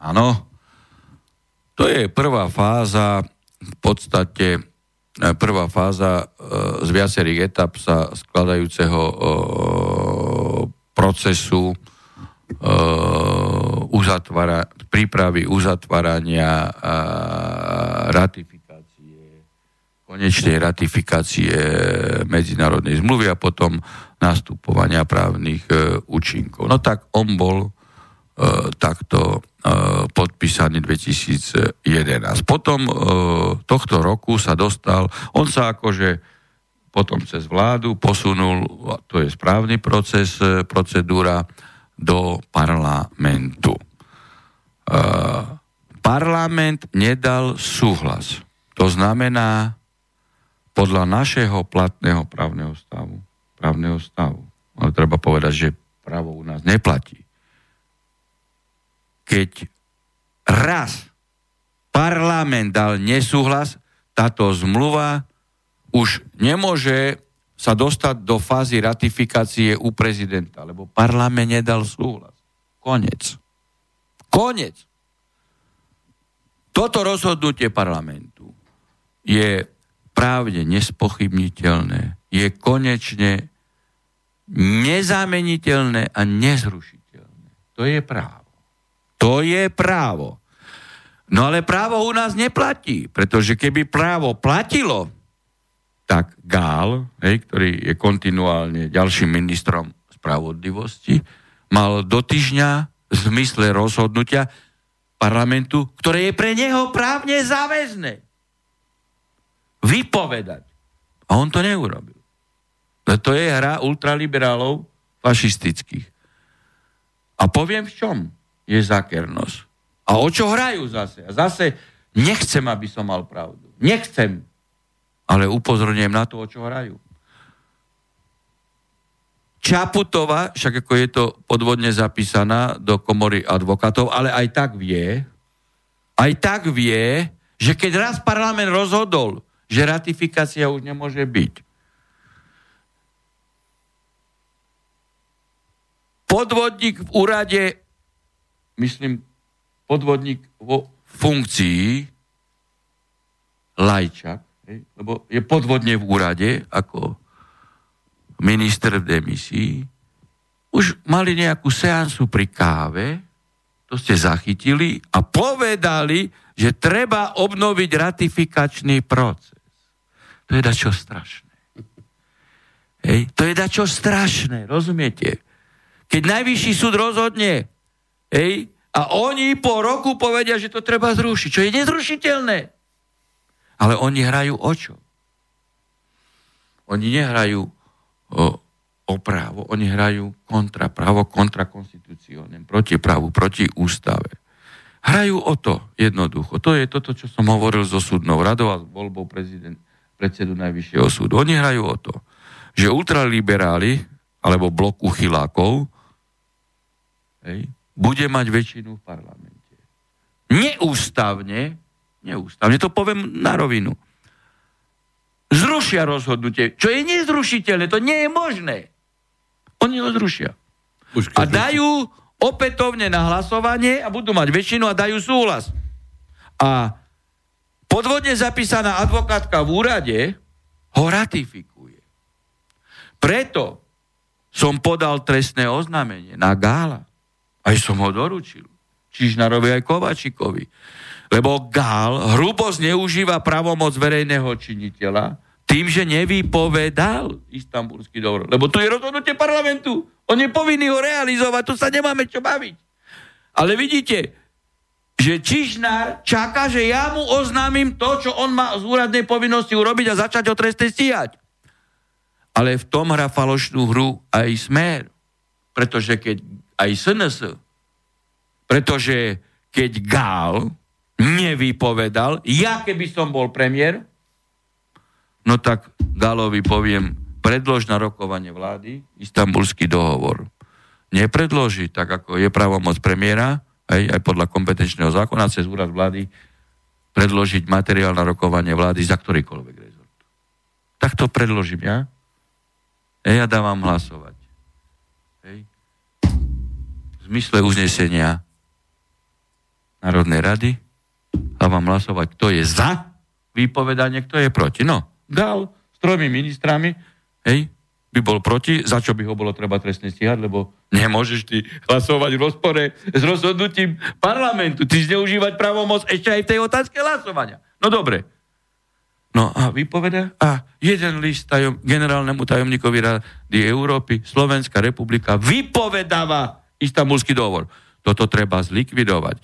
Áno? To je prvá fáza, v podstate e, prvá fáza e, z viacerých etap sa skladajúceho e, procesu uzatvára, prípravy uzatvárania ratifikácie, konečnej ratifikácie medzinárodnej zmluvy a potom nastupovania právnych e, účinkov. No tak on bol e, takto e, podpísaný 2011. Potom e, tohto roku sa dostal, on sa akože potom cez vládu posunul, to je správny proces, procedúra, do parlamentu. E, parlament nedal súhlas. To znamená, podľa našeho platného právneho stavu, právneho stavu, ale treba povedať, že právo u nás neplatí. Keď raz parlament dal nesúhlas, táto zmluva už nemôže sa dostať do fázy ratifikácie u prezidenta, lebo parlament nedal súhlas. Konec. Konec. Toto rozhodnutie parlamentu je právne nespochybniteľné, je konečne nezameniteľné a nezrušiteľné. To je právo. To je právo. No ale právo u nás neplatí, pretože keby právo platilo, tak Gál, hej, ktorý je kontinuálne ďalším ministrom spravodlivosti, mal do týždňa v zmysle rozhodnutia parlamentu, ktoré je pre neho právne záväzné, vypovedať. A on to neurobil. No to je hra ultraliberálov fašistických. A poviem v čom je zákernosť. A o čo hrajú zase? A zase nechcem, aby som mal pravdu. Nechcem, ale upozorňujem na to, o čo hrajú. Čaputová, však ako je to podvodne zapísaná do komory advokátov, ale aj tak vie, aj tak vie, že keď raz parlament rozhodol, že ratifikácia už nemôže byť, podvodník v úrade, myslím, podvodník vo funkcii, Lajčak, lebo je podvodne v úrade ako minister v demisii. Už mali nejakú seansu pri káve, to ste zachytili a povedali, že treba obnoviť ratifikačný proces. To je dačo strašné. Hej, to je dačo strašné, rozumiete? Keď najvyšší súd rozhodne, hej, a oni po roku povedia, že to treba zrušiť, čo je nezrušiteľné. Ale oni hrajú o čo? Oni nehrajú o, právo, oni hrajú kontra právo, kontra konstitúciónem, proti právu, proti ústave. Hrajú o to jednoducho. To je toto, čo som hovoril so súdnou radou a voľbou prezident, predsedu Najvyššieho súdu. Oni hrajú o to, že ultraliberáli alebo blok uchylákov hej, bude mať väčšinu v parlamente. Neústavne neústavne. To poviem na rovinu. Zrušia rozhodnutie, čo je nezrušiteľné, to nie je možné. Oni ho zrušia. A dajú opätovne na hlasovanie a budú mať väčšinu a dajú súhlas. A podvodne zapísaná advokátka v úrade ho ratifikuje. Preto som podal trestné oznámenie na Gála. Aj som ho doručil. Čižnarovi aj Kovačikovi lebo Gál hrubo zneužíva pravomoc verejného činiteľa tým, že nevypovedal istambulský dohovor. Lebo tu je rozhodnutie parlamentu. On je povinný ho realizovať, tu sa nemáme čo baviť. Ale vidíte, že Čižnár čaká, že ja mu oznámim to, čo on má z úradnej povinnosti urobiť a začať ho trestne stíhať. Ale v tom hra falošnú hru aj Smer. Pretože keď aj SNS Pretože keď Gál nevypovedal, ja keby som bol premiér, no tak Gálovi poviem, predlož na rokovanie vlády istambulský dohovor. Nepredloží, tak ako je právomoc premiéra, aj, aj podľa kompetenčného zákona cez úrad vlády, predložiť materiál na rokovanie vlády za ktorýkoľvek rezort. Tak to predložím ja. A ja dávam hlasovať. Hej. V zmysle uznesenia Národnej rady dávam hlasovať, kto je za vypovedanie, kto je proti. No, dal s tromi ministrami, hej, by bol proti, za čo by ho bolo treba trestne stíhať, lebo nemôžeš ty hlasovať v rozpore s rozhodnutím parlamentu. Ty zneužívať pravomoc ešte aj v tej otázke hlasovania. No dobre. No a vypoveda, a jeden list tajom, generálnemu tajomníkovi Rady Európy, Slovenská republika vypovedáva istambulský dohovor. Toto treba zlikvidovať.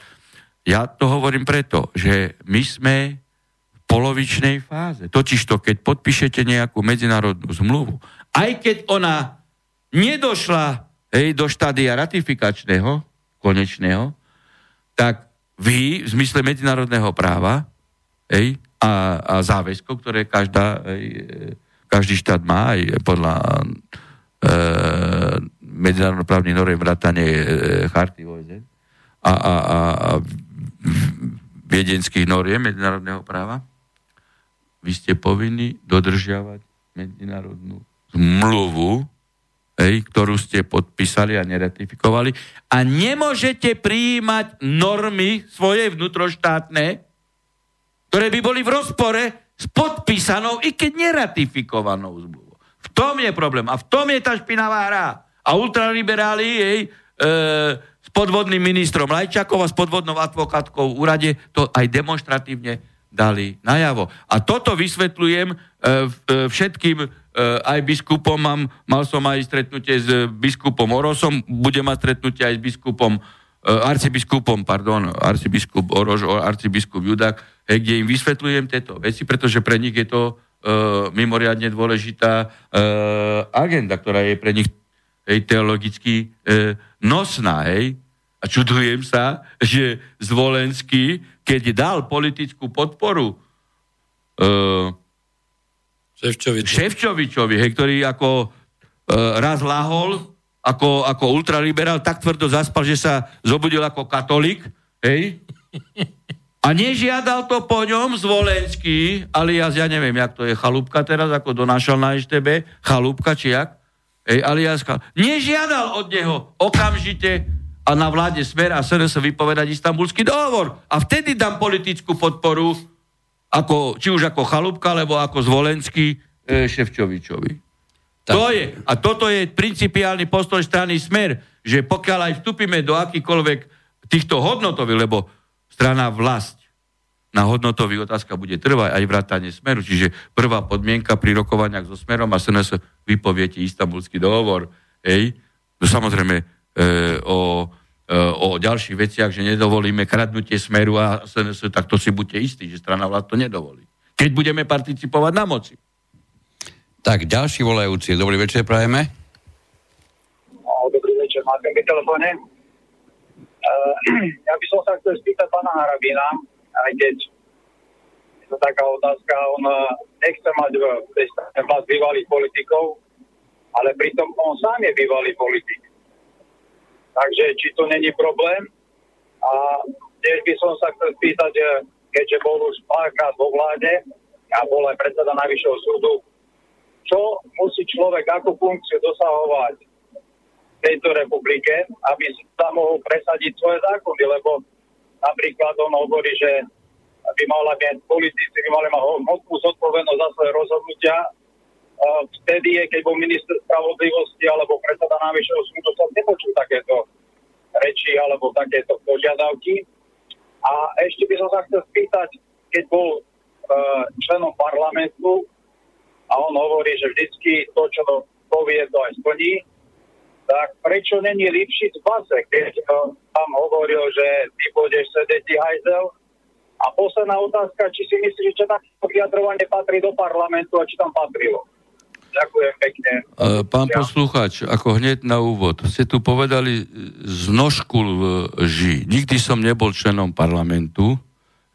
Ja to hovorím preto, že my sme polovičnej fáze. Totižto, keď podpíšete nejakú medzinárodnú zmluvu, aj keď ona nedošla hej, do štádia ratifikačného, konečného, tak vy v zmysle medzinárodného práva hej, a, a záväzkov, ktoré každá, hej, každý štát má aj podľa e, medzinárodnoprávnych noriem vrátane e, charty OSN a, a, a, a viedenských noriem medzinárodného práva, vy ste povinni dodržiavať medzinárodnú zmluvu, hej, ktorú ste podpísali a neratifikovali a nemôžete prijímať normy svoje vnútroštátne, ktoré by boli v rozpore s podpísanou, i keď neratifikovanou zmluvou. V tom je problém a v tom je tá špinavá hra. A ultraliberáli jej e, s podvodným ministrom Lajčakov a s podvodnou advokátkou v úrade to aj demonstratívne dali najavo. A toto vysvetľujem e, e, všetkým e, aj biskupom. Mám, mal som aj stretnutie s biskupom Orosom, budem mať stretnutie aj s biskupom arcibiskupom, pardon, arcibiskup Orož, arcibiskup Judák, hej, kde im vysvetľujem tieto veci, pretože pre nich je to e, mimoriadne dôležitá e, agenda, ktorá je pre nich hej, teologicky e, nosná. Hej. A čudujem sa, že Zvolenský, keď dal politickú podporu uh, Ševčovičovi, Ševčovičovi hej, ktorý ako uh, raz lahol ako, ako ultraliberál, tak tvrdo zaspal, že sa zobudil ako katolík, hej, a nežiadal to po ňom Zvolenský, alias, ja neviem, jak to je, chalúbka teraz, ako donášal na EŠTB, chalúbka či jak, hej, alias, nežiadal od neho okamžite a na vláde Smer a SNS vypovedať istambulský dohovor. A vtedy dám politickú podporu, ako, či už ako Chalúbka, alebo ako Zvolenský e, Ševčovičovi. Tak. To je. A toto je principiálny postoj strany Smer, že pokiaľ aj vstúpime do akýkoľvek týchto hodnotových, lebo strana vlast na hodnotový otázka bude trvať aj vrátanie Smeru, čiže prvá podmienka pri rokovaniach so Smerom a SNS vypoviete istambulský dohovor, hej, no samozrejme E, o, o ďalších veciach, že nedovolíme kradnutie smeru a SNS, tak to si buďte istí, že strana vlád to nedovolí. Keď budeme participovať na moci. Tak, ďalší volajúci. Dobrý večer, prajeme. No, dobrý večer, máte mi telefóne. Uh, ja by som sa chcel spýtať pána Harabina, aj keď je to taká otázka, on nechce mať v strane vlast bývalých politikov, ale pritom on sám je bývalý politik. Takže či to není problém. A tiež by som sa chcel spýtať, keďže bol už párkrát vo vláde a bol aj predseda Najvyššieho súdu, čo musí človek, akú funkciu dosahovať v tejto republike, aby tam mohol presadiť svoje zákony, lebo napríklad on hovorí, že by mala byť politici, by mali mať hmotnú zodpovednosť za svoje rozhodnutia. Vtedy keď bol minister spravodlivosti alebo predseda najvyššieho súdu, som nepočul takéto reči alebo takéto požiadavky. A ešte by som sa chcel spýtať, keď bol uh, členom parlamentu a on hovorí, že vždycky to, čo to povie, to aj splní, tak prečo není lepší z base, keď uh, tam hovoril, že ty budeš sedieť hajzel, a posledná otázka, či si myslíš, že takéto vyjadrovanie patrí do parlamentu a či tam patrilo. Ďakujem pekne. E, Pán poslucháč, ako hneď na úvod, ste tu povedali z nožku lži. Nikdy som nebol členom parlamentu,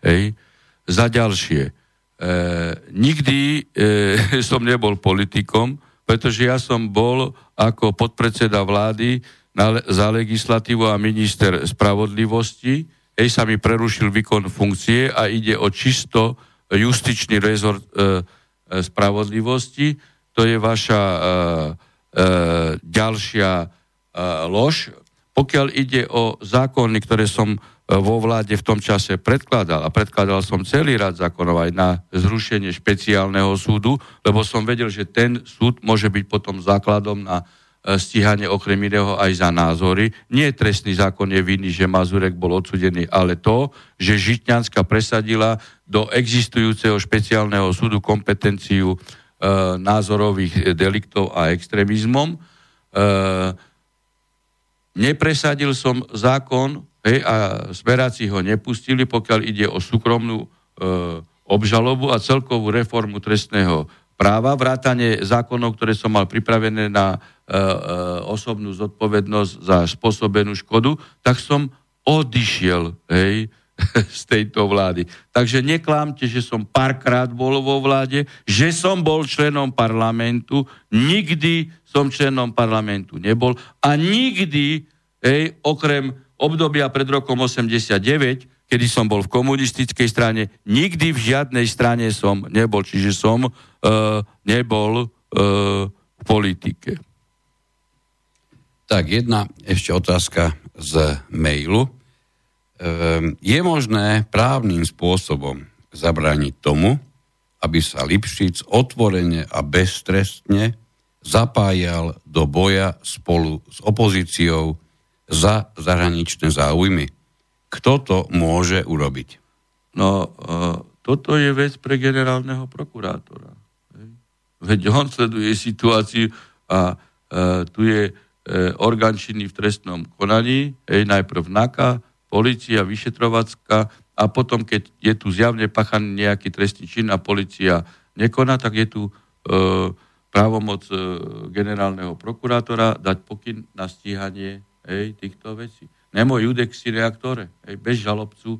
hej. Za ďalšie, e, nikdy e, som nebol politikom, pretože ja som bol ako podpredseda vlády na, za legislatívu a minister spravodlivosti, hej, sa mi prerušil výkon funkcie a ide o čisto justičný rezort e, e, spravodlivosti. To je vaša e, e, ďalšia e, lož. Pokiaľ ide o zákony, ktoré som vo vláde v tom čase predkladal, a predkladal som celý rad zákonov aj na zrušenie špeciálneho súdu, lebo som vedel, že ten súd môže byť potom základom na stíhanie okrem iného aj za názory. Nie trestný zákon je vinný, že Mazurek bol odsudený, ale to, že Žitňanská presadila do existujúceho špeciálneho súdu kompetenciu názorových deliktov a extrémizmom. E, nepresadil som zákon hej, a smeráci ho nepustili, pokiaľ ide o súkromnú e, obžalobu a celkovú reformu trestného práva, vrátanie zákonov, ktoré som mal pripravené na E, e, osobnú zodpovednosť za spôsobenú škodu, tak som odišiel hej, z tejto vlády. Takže neklámte, že som párkrát bol vo vláde, že som bol členom parlamentu, nikdy som členom parlamentu nebol a nikdy, hej, okrem obdobia pred rokom 89, kedy som bol v komunistickej strane, nikdy v žiadnej strane som nebol, čiže som uh, nebol uh, v politike. Tak, jedna ešte otázka z mailu. Ehm, je možné právnym spôsobom zabrániť tomu, aby sa Lipšic otvorene a beztrestne zapájal do boja spolu s opozíciou za zahraničné záujmy. Kto to môže urobiť? No, uh, toto je vec pre generálneho prokurátora. Veď on sleduje situáciu a uh, tu je E, orgán činný v trestnom konaní, najprv NAKA, policia, vyšetrovacká a potom, keď je tu zjavne pachaný nejaký trestný čin a policia nekoná, tak je tu e, právomoc e, generálneho prokurátora dať pokyn na stíhanie hej, týchto vecí. Nemo judex si reaktore, hej, bez žalobcu, e,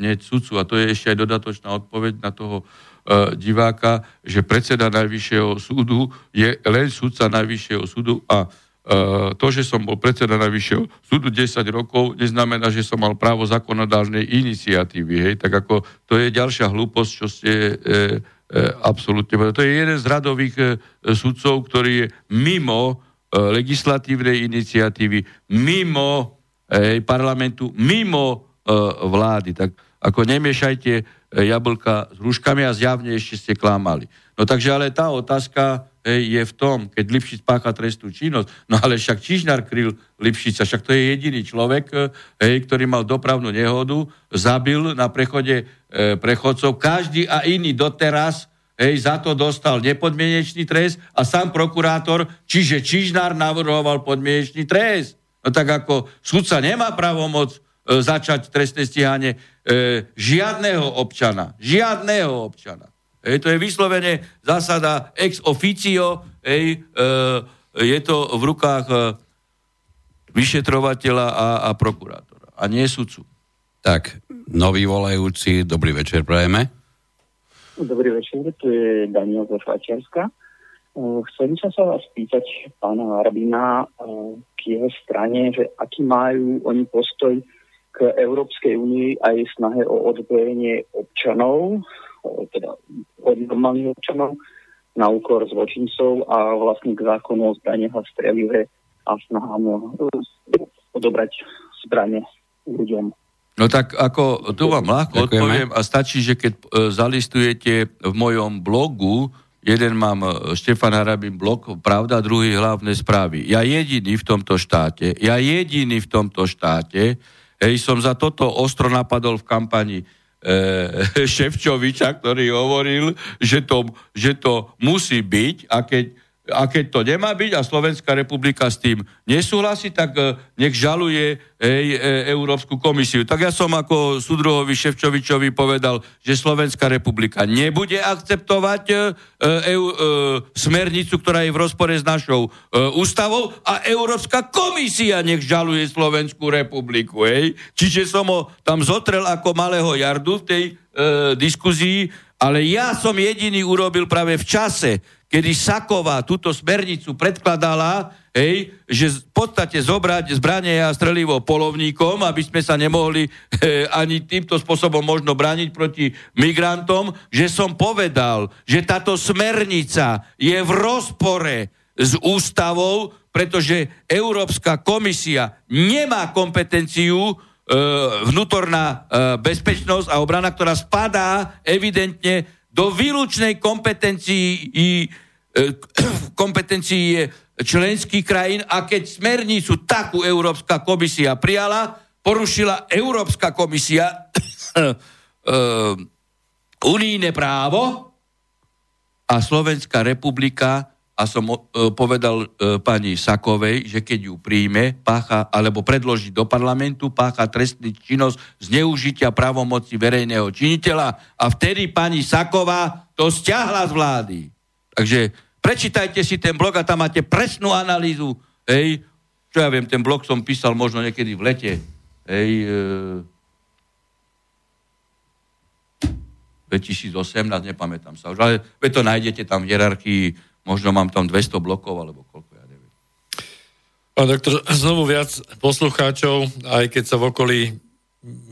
nie sudcu. A to je ešte aj dodatočná odpoveď na toho e, diváka, že predseda Najvyššieho súdu je len sudca Najvyššieho súdu a to, že som bol predseda Najvyššieho súdu 10 rokov, neznamená, že som mal právo zákonodárnej iniciatívy. Hej? Tak ako to je ďalšia hlúposť, čo ste e, e, absolútne... To je jeden z radových e, sudcov, ktorý je mimo e, legislatívnej iniciatívy, mimo e, parlamentu, mimo e, vlády. Tak ako nemiešajte jablka s hruškami a zjavne ešte ste klamali. No takže ale tá otázka je v tom, keď Lipšic pácha trestnú činnosť, no ale však Čižnár kryl Lipšica, však to je jediný človek, e, hej, ktorý mal dopravnú nehodu, zabil na prechode e, prechodcov, každý a iný doteraz hej, za to dostal nepodmienečný trest a sám prokurátor, čiže Čižnár navrhoval podmienečný trest. No tak ako sudca nemá pravomoc e, začať trestné stíhanie e, žiadneho občana, žiadneho občana. Hej, to je vyslovene zásada ex officio, hej, e, je to v rukách e, vyšetrovateľa a, a prokurátora, a nie sudcu. Tak, nový volajúci, dobrý večer, prajeme. Dobrý večer, tu je Daniel zo Švajčiarska. E, chcel by som sa vás pýtať pána Arbina e, k jeho strane, že aký majú oni postoj k Európskej únii aj snahe o odbojenie občanov teda od normálnych občanov na úkor zločincov a vlastne k zákonu o zbraniach a strelive a snahám eh, odobrať zbranie ľuďom. No tak ako tu vám ľahko Ďakujeme. odpoviem a stačí, že keď e, zalistujete v mojom blogu, jeden mám e, Štefan Harabin blog, pravda, druhý hlavné správy. Ja jediný v tomto štáte, ja jediný v tomto štáte, hej, som za toto ostro napadol v kampani e, Ševčoviča, ktorý hovoril, že to, že to musí byť a keď A keď to nemá byť a Slovenská republika s tým nesúhlasí, tak e, nech žaluje ej, e, Európsku komisiu. Tak ja som ako súdruhovi Ševčovičovi povedal, že Slovenská republika nebude akceptovať e, e, e, smernicu, ktorá je v rozpore s našou e, ústavou a Európska komisia nech žaluje Slovenskú republiku. Ej. Čiže som ho tam zotrel ako malého jardu v tej e, diskuzii, ale ja som jediný urobil práve v čase, kedy Saková túto smernicu predkladala, hej, že v podstate zobrať zbranie a strelivo polovníkom, aby sme sa nemohli e, ani týmto spôsobom možno brániť proti migrantom, že som povedal, že táto smernica je v rozpore s ústavou, pretože Európska komisia nemá kompetenciu e, vnútorná e, bezpečnosť a obrana, ktorá spadá evidentne do výlučnej kompetencii, e, kompetencii členských krajín a keď smernicu takú Európska komisia prijala, porušila Európska komisia e, unijné právo a Slovenská republika a som e, povedal e, pani Sakovej, že keď ju príjme, pácha, alebo predloží do parlamentu, pácha trestný činnosť zneužitia právomoci verejného činiteľa a vtedy pani Saková to stiahla z vlády. Takže prečítajte si ten blog a tam máte presnú analýzu. Hej, čo ja viem, ten blog som písal možno niekedy v lete. Hej, e, 2018, nepamätám sa už, ale to nájdete tam v hierarchii Možno mám tam 200 blokov, alebo koľko, ja neviem. Pán doktor, znovu viac poslucháčov, aj keď sa v okolí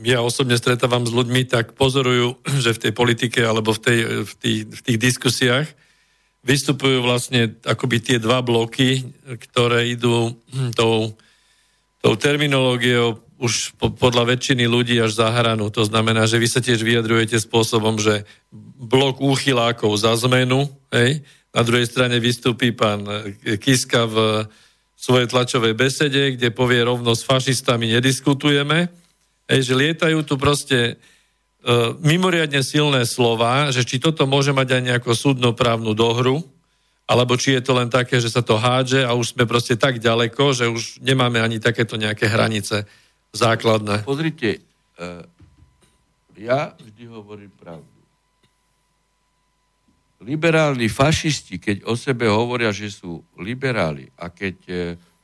ja osobne stretávam s ľuďmi, tak pozorujú, že v tej politike alebo v, tej, v, tých, v tých diskusiách vystupujú vlastne akoby tie dva bloky, ktoré idú tou, tou terminológiou už po, podľa väčšiny ľudí až za hranu. To znamená, že vy sa tiež vyjadrujete spôsobom, že blok úchylákov za zmenu, hej, na druhej strane vystúpi pán Kiska v svojej tlačovej besede, kde povie rovno s fašistami nediskutujeme. Ej, že lietajú tu proste e, mimoriadne silné slova, že či toto môže mať aj nejakú súdnoprávnu dohru, alebo či je to len také, že sa to hádže a už sme proste tak ďaleko, že už nemáme ani takéto nejaké hranice základné. Pozrite, e, ja vždy hovorím pravdu liberálni fašisti, keď o sebe hovoria, že sú liberáli a keď e,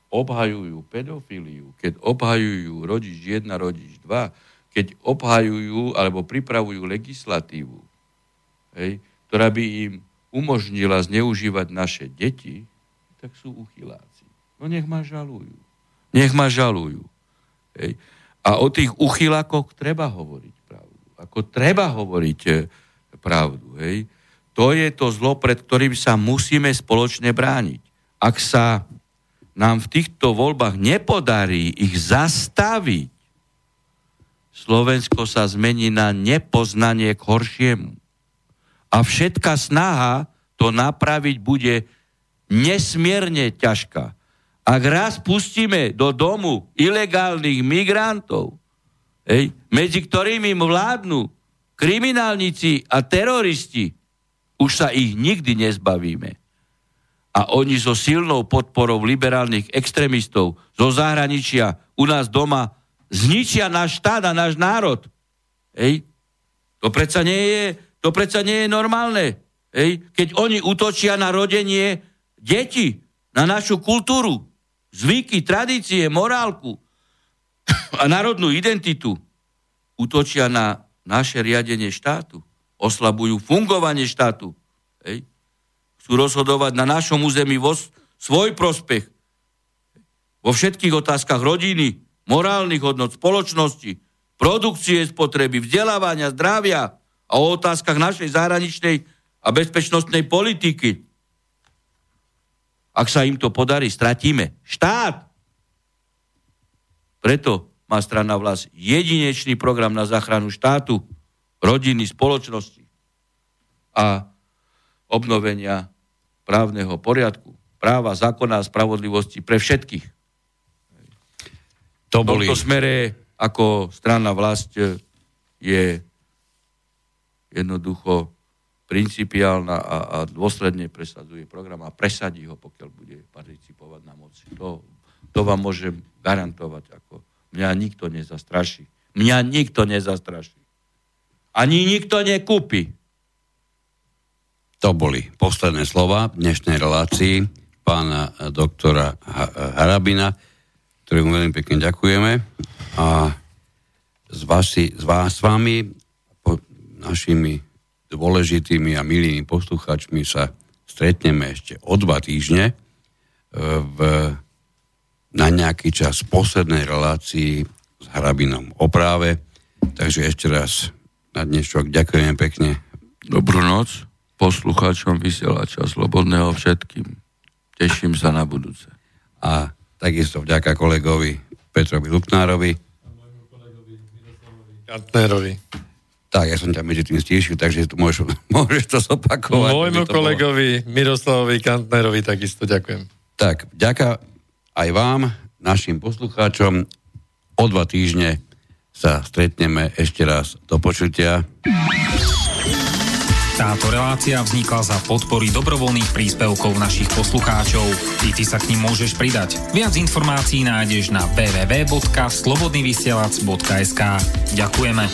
obhajujú pedofíliu, keď obhajujú rodič 1, rodič 2, keď obhajujú alebo pripravujú legislatívu, hej, ktorá by im umožnila zneužívať naše deti, tak sú uchyláci. No nech ma žalujú. Nech ma žalujú. Hej. A o tých uchylákoch treba hovoriť pravdu. Ako treba hovoriť e, pravdu. Hej. To je to zlo, pred ktorým sa musíme spoločne brániť. Ak sa nám v týchto voľbách nepodarí ich zastaviť, Slovensko sa zmení na nepoznanie k horšiemu. A všetká snaha to napraviť bude nesmierne ťažká. Ak raz pustíme do domu ilegálnych migrantov, hej, medzi ktorými vládnu kriminálnici a teroristi, už sa ich nikdy nezbavíme. A oni so silnou podporou liberálnych extrémistov zo zahraničia u nás doma zničia náš štát a náš národ. Hej? To predsa nie je, to predsa nie je normálne. Hej? Keď oni útočia na rodenie detí, na našu kultúru, zvyky, tradície, morálku a národnú identitu, útočia na naše riadenie štátu oslabujú fungovanie štátu. Hej. Chcú rozhodovať na našom území vo svoj prospech. Vo všetkých otázkach rodiny, morálnych hodnot spoločnosti, produkcie spotreby, vzdelávania, zdravia a o otázkach našej zahraničnej a bezpečnostnej politiky. Ak sa im to podarí, stratíme štát. Preto má strana vlast jedinečný program na záchranu štátu, rodiny, spoločnosti a obnovenia právneho poriadku, práva, zákona a spravodlivosti pre všetkých. To boli... V tomto smere ako strana vlast je jednoducho principiálna a, a dôsledne presadzuje program a presadí ho, pokiaľ bude participovať na moci. To, to vám môžem garantovať. Ako mňa nikto nezastraší. Mňa nikto nezastraší. Ani nikto nekúpi. To boli posledné slova dnešnej relácii pána doktora Harabina, ktorému veľmi pekne ďakujeme. A s, vasi, s, vás, s vami, po, našimi dôležitými a milými poslucháčmi sa stretneme ešte o dva týždne e, v, na nejaký čas v poslednej relácii s Hrabinom o práve. Takže ešte raz na dnešok ďakujem pekne. Dobrú noc poslucháčom vysielača Slobodného všetkým. Teším sa na budúce. A takisto vďaka kolegovi Petrovi Lupnárovi. Kantnerovi. Tak, ja som ťa medzi tým stíšil, takže tu môžeš, môžeš to zopakovať. Môjmu to kolegovi bolo... Miroslavovi Kantnerovi takisto ďakujem. Tak, ďaká aj vám, našim poslucháčom. O dva týždne sa stretneme ešte raz. Do počutia. Táto relácia vznikla za podpory dobrovoľných príspevkov našich poslucháčov. I ty sa k ním môžeš pridať. Viac informácií nájdeš na www.slobodnyvysielac.sk Ďakujeme.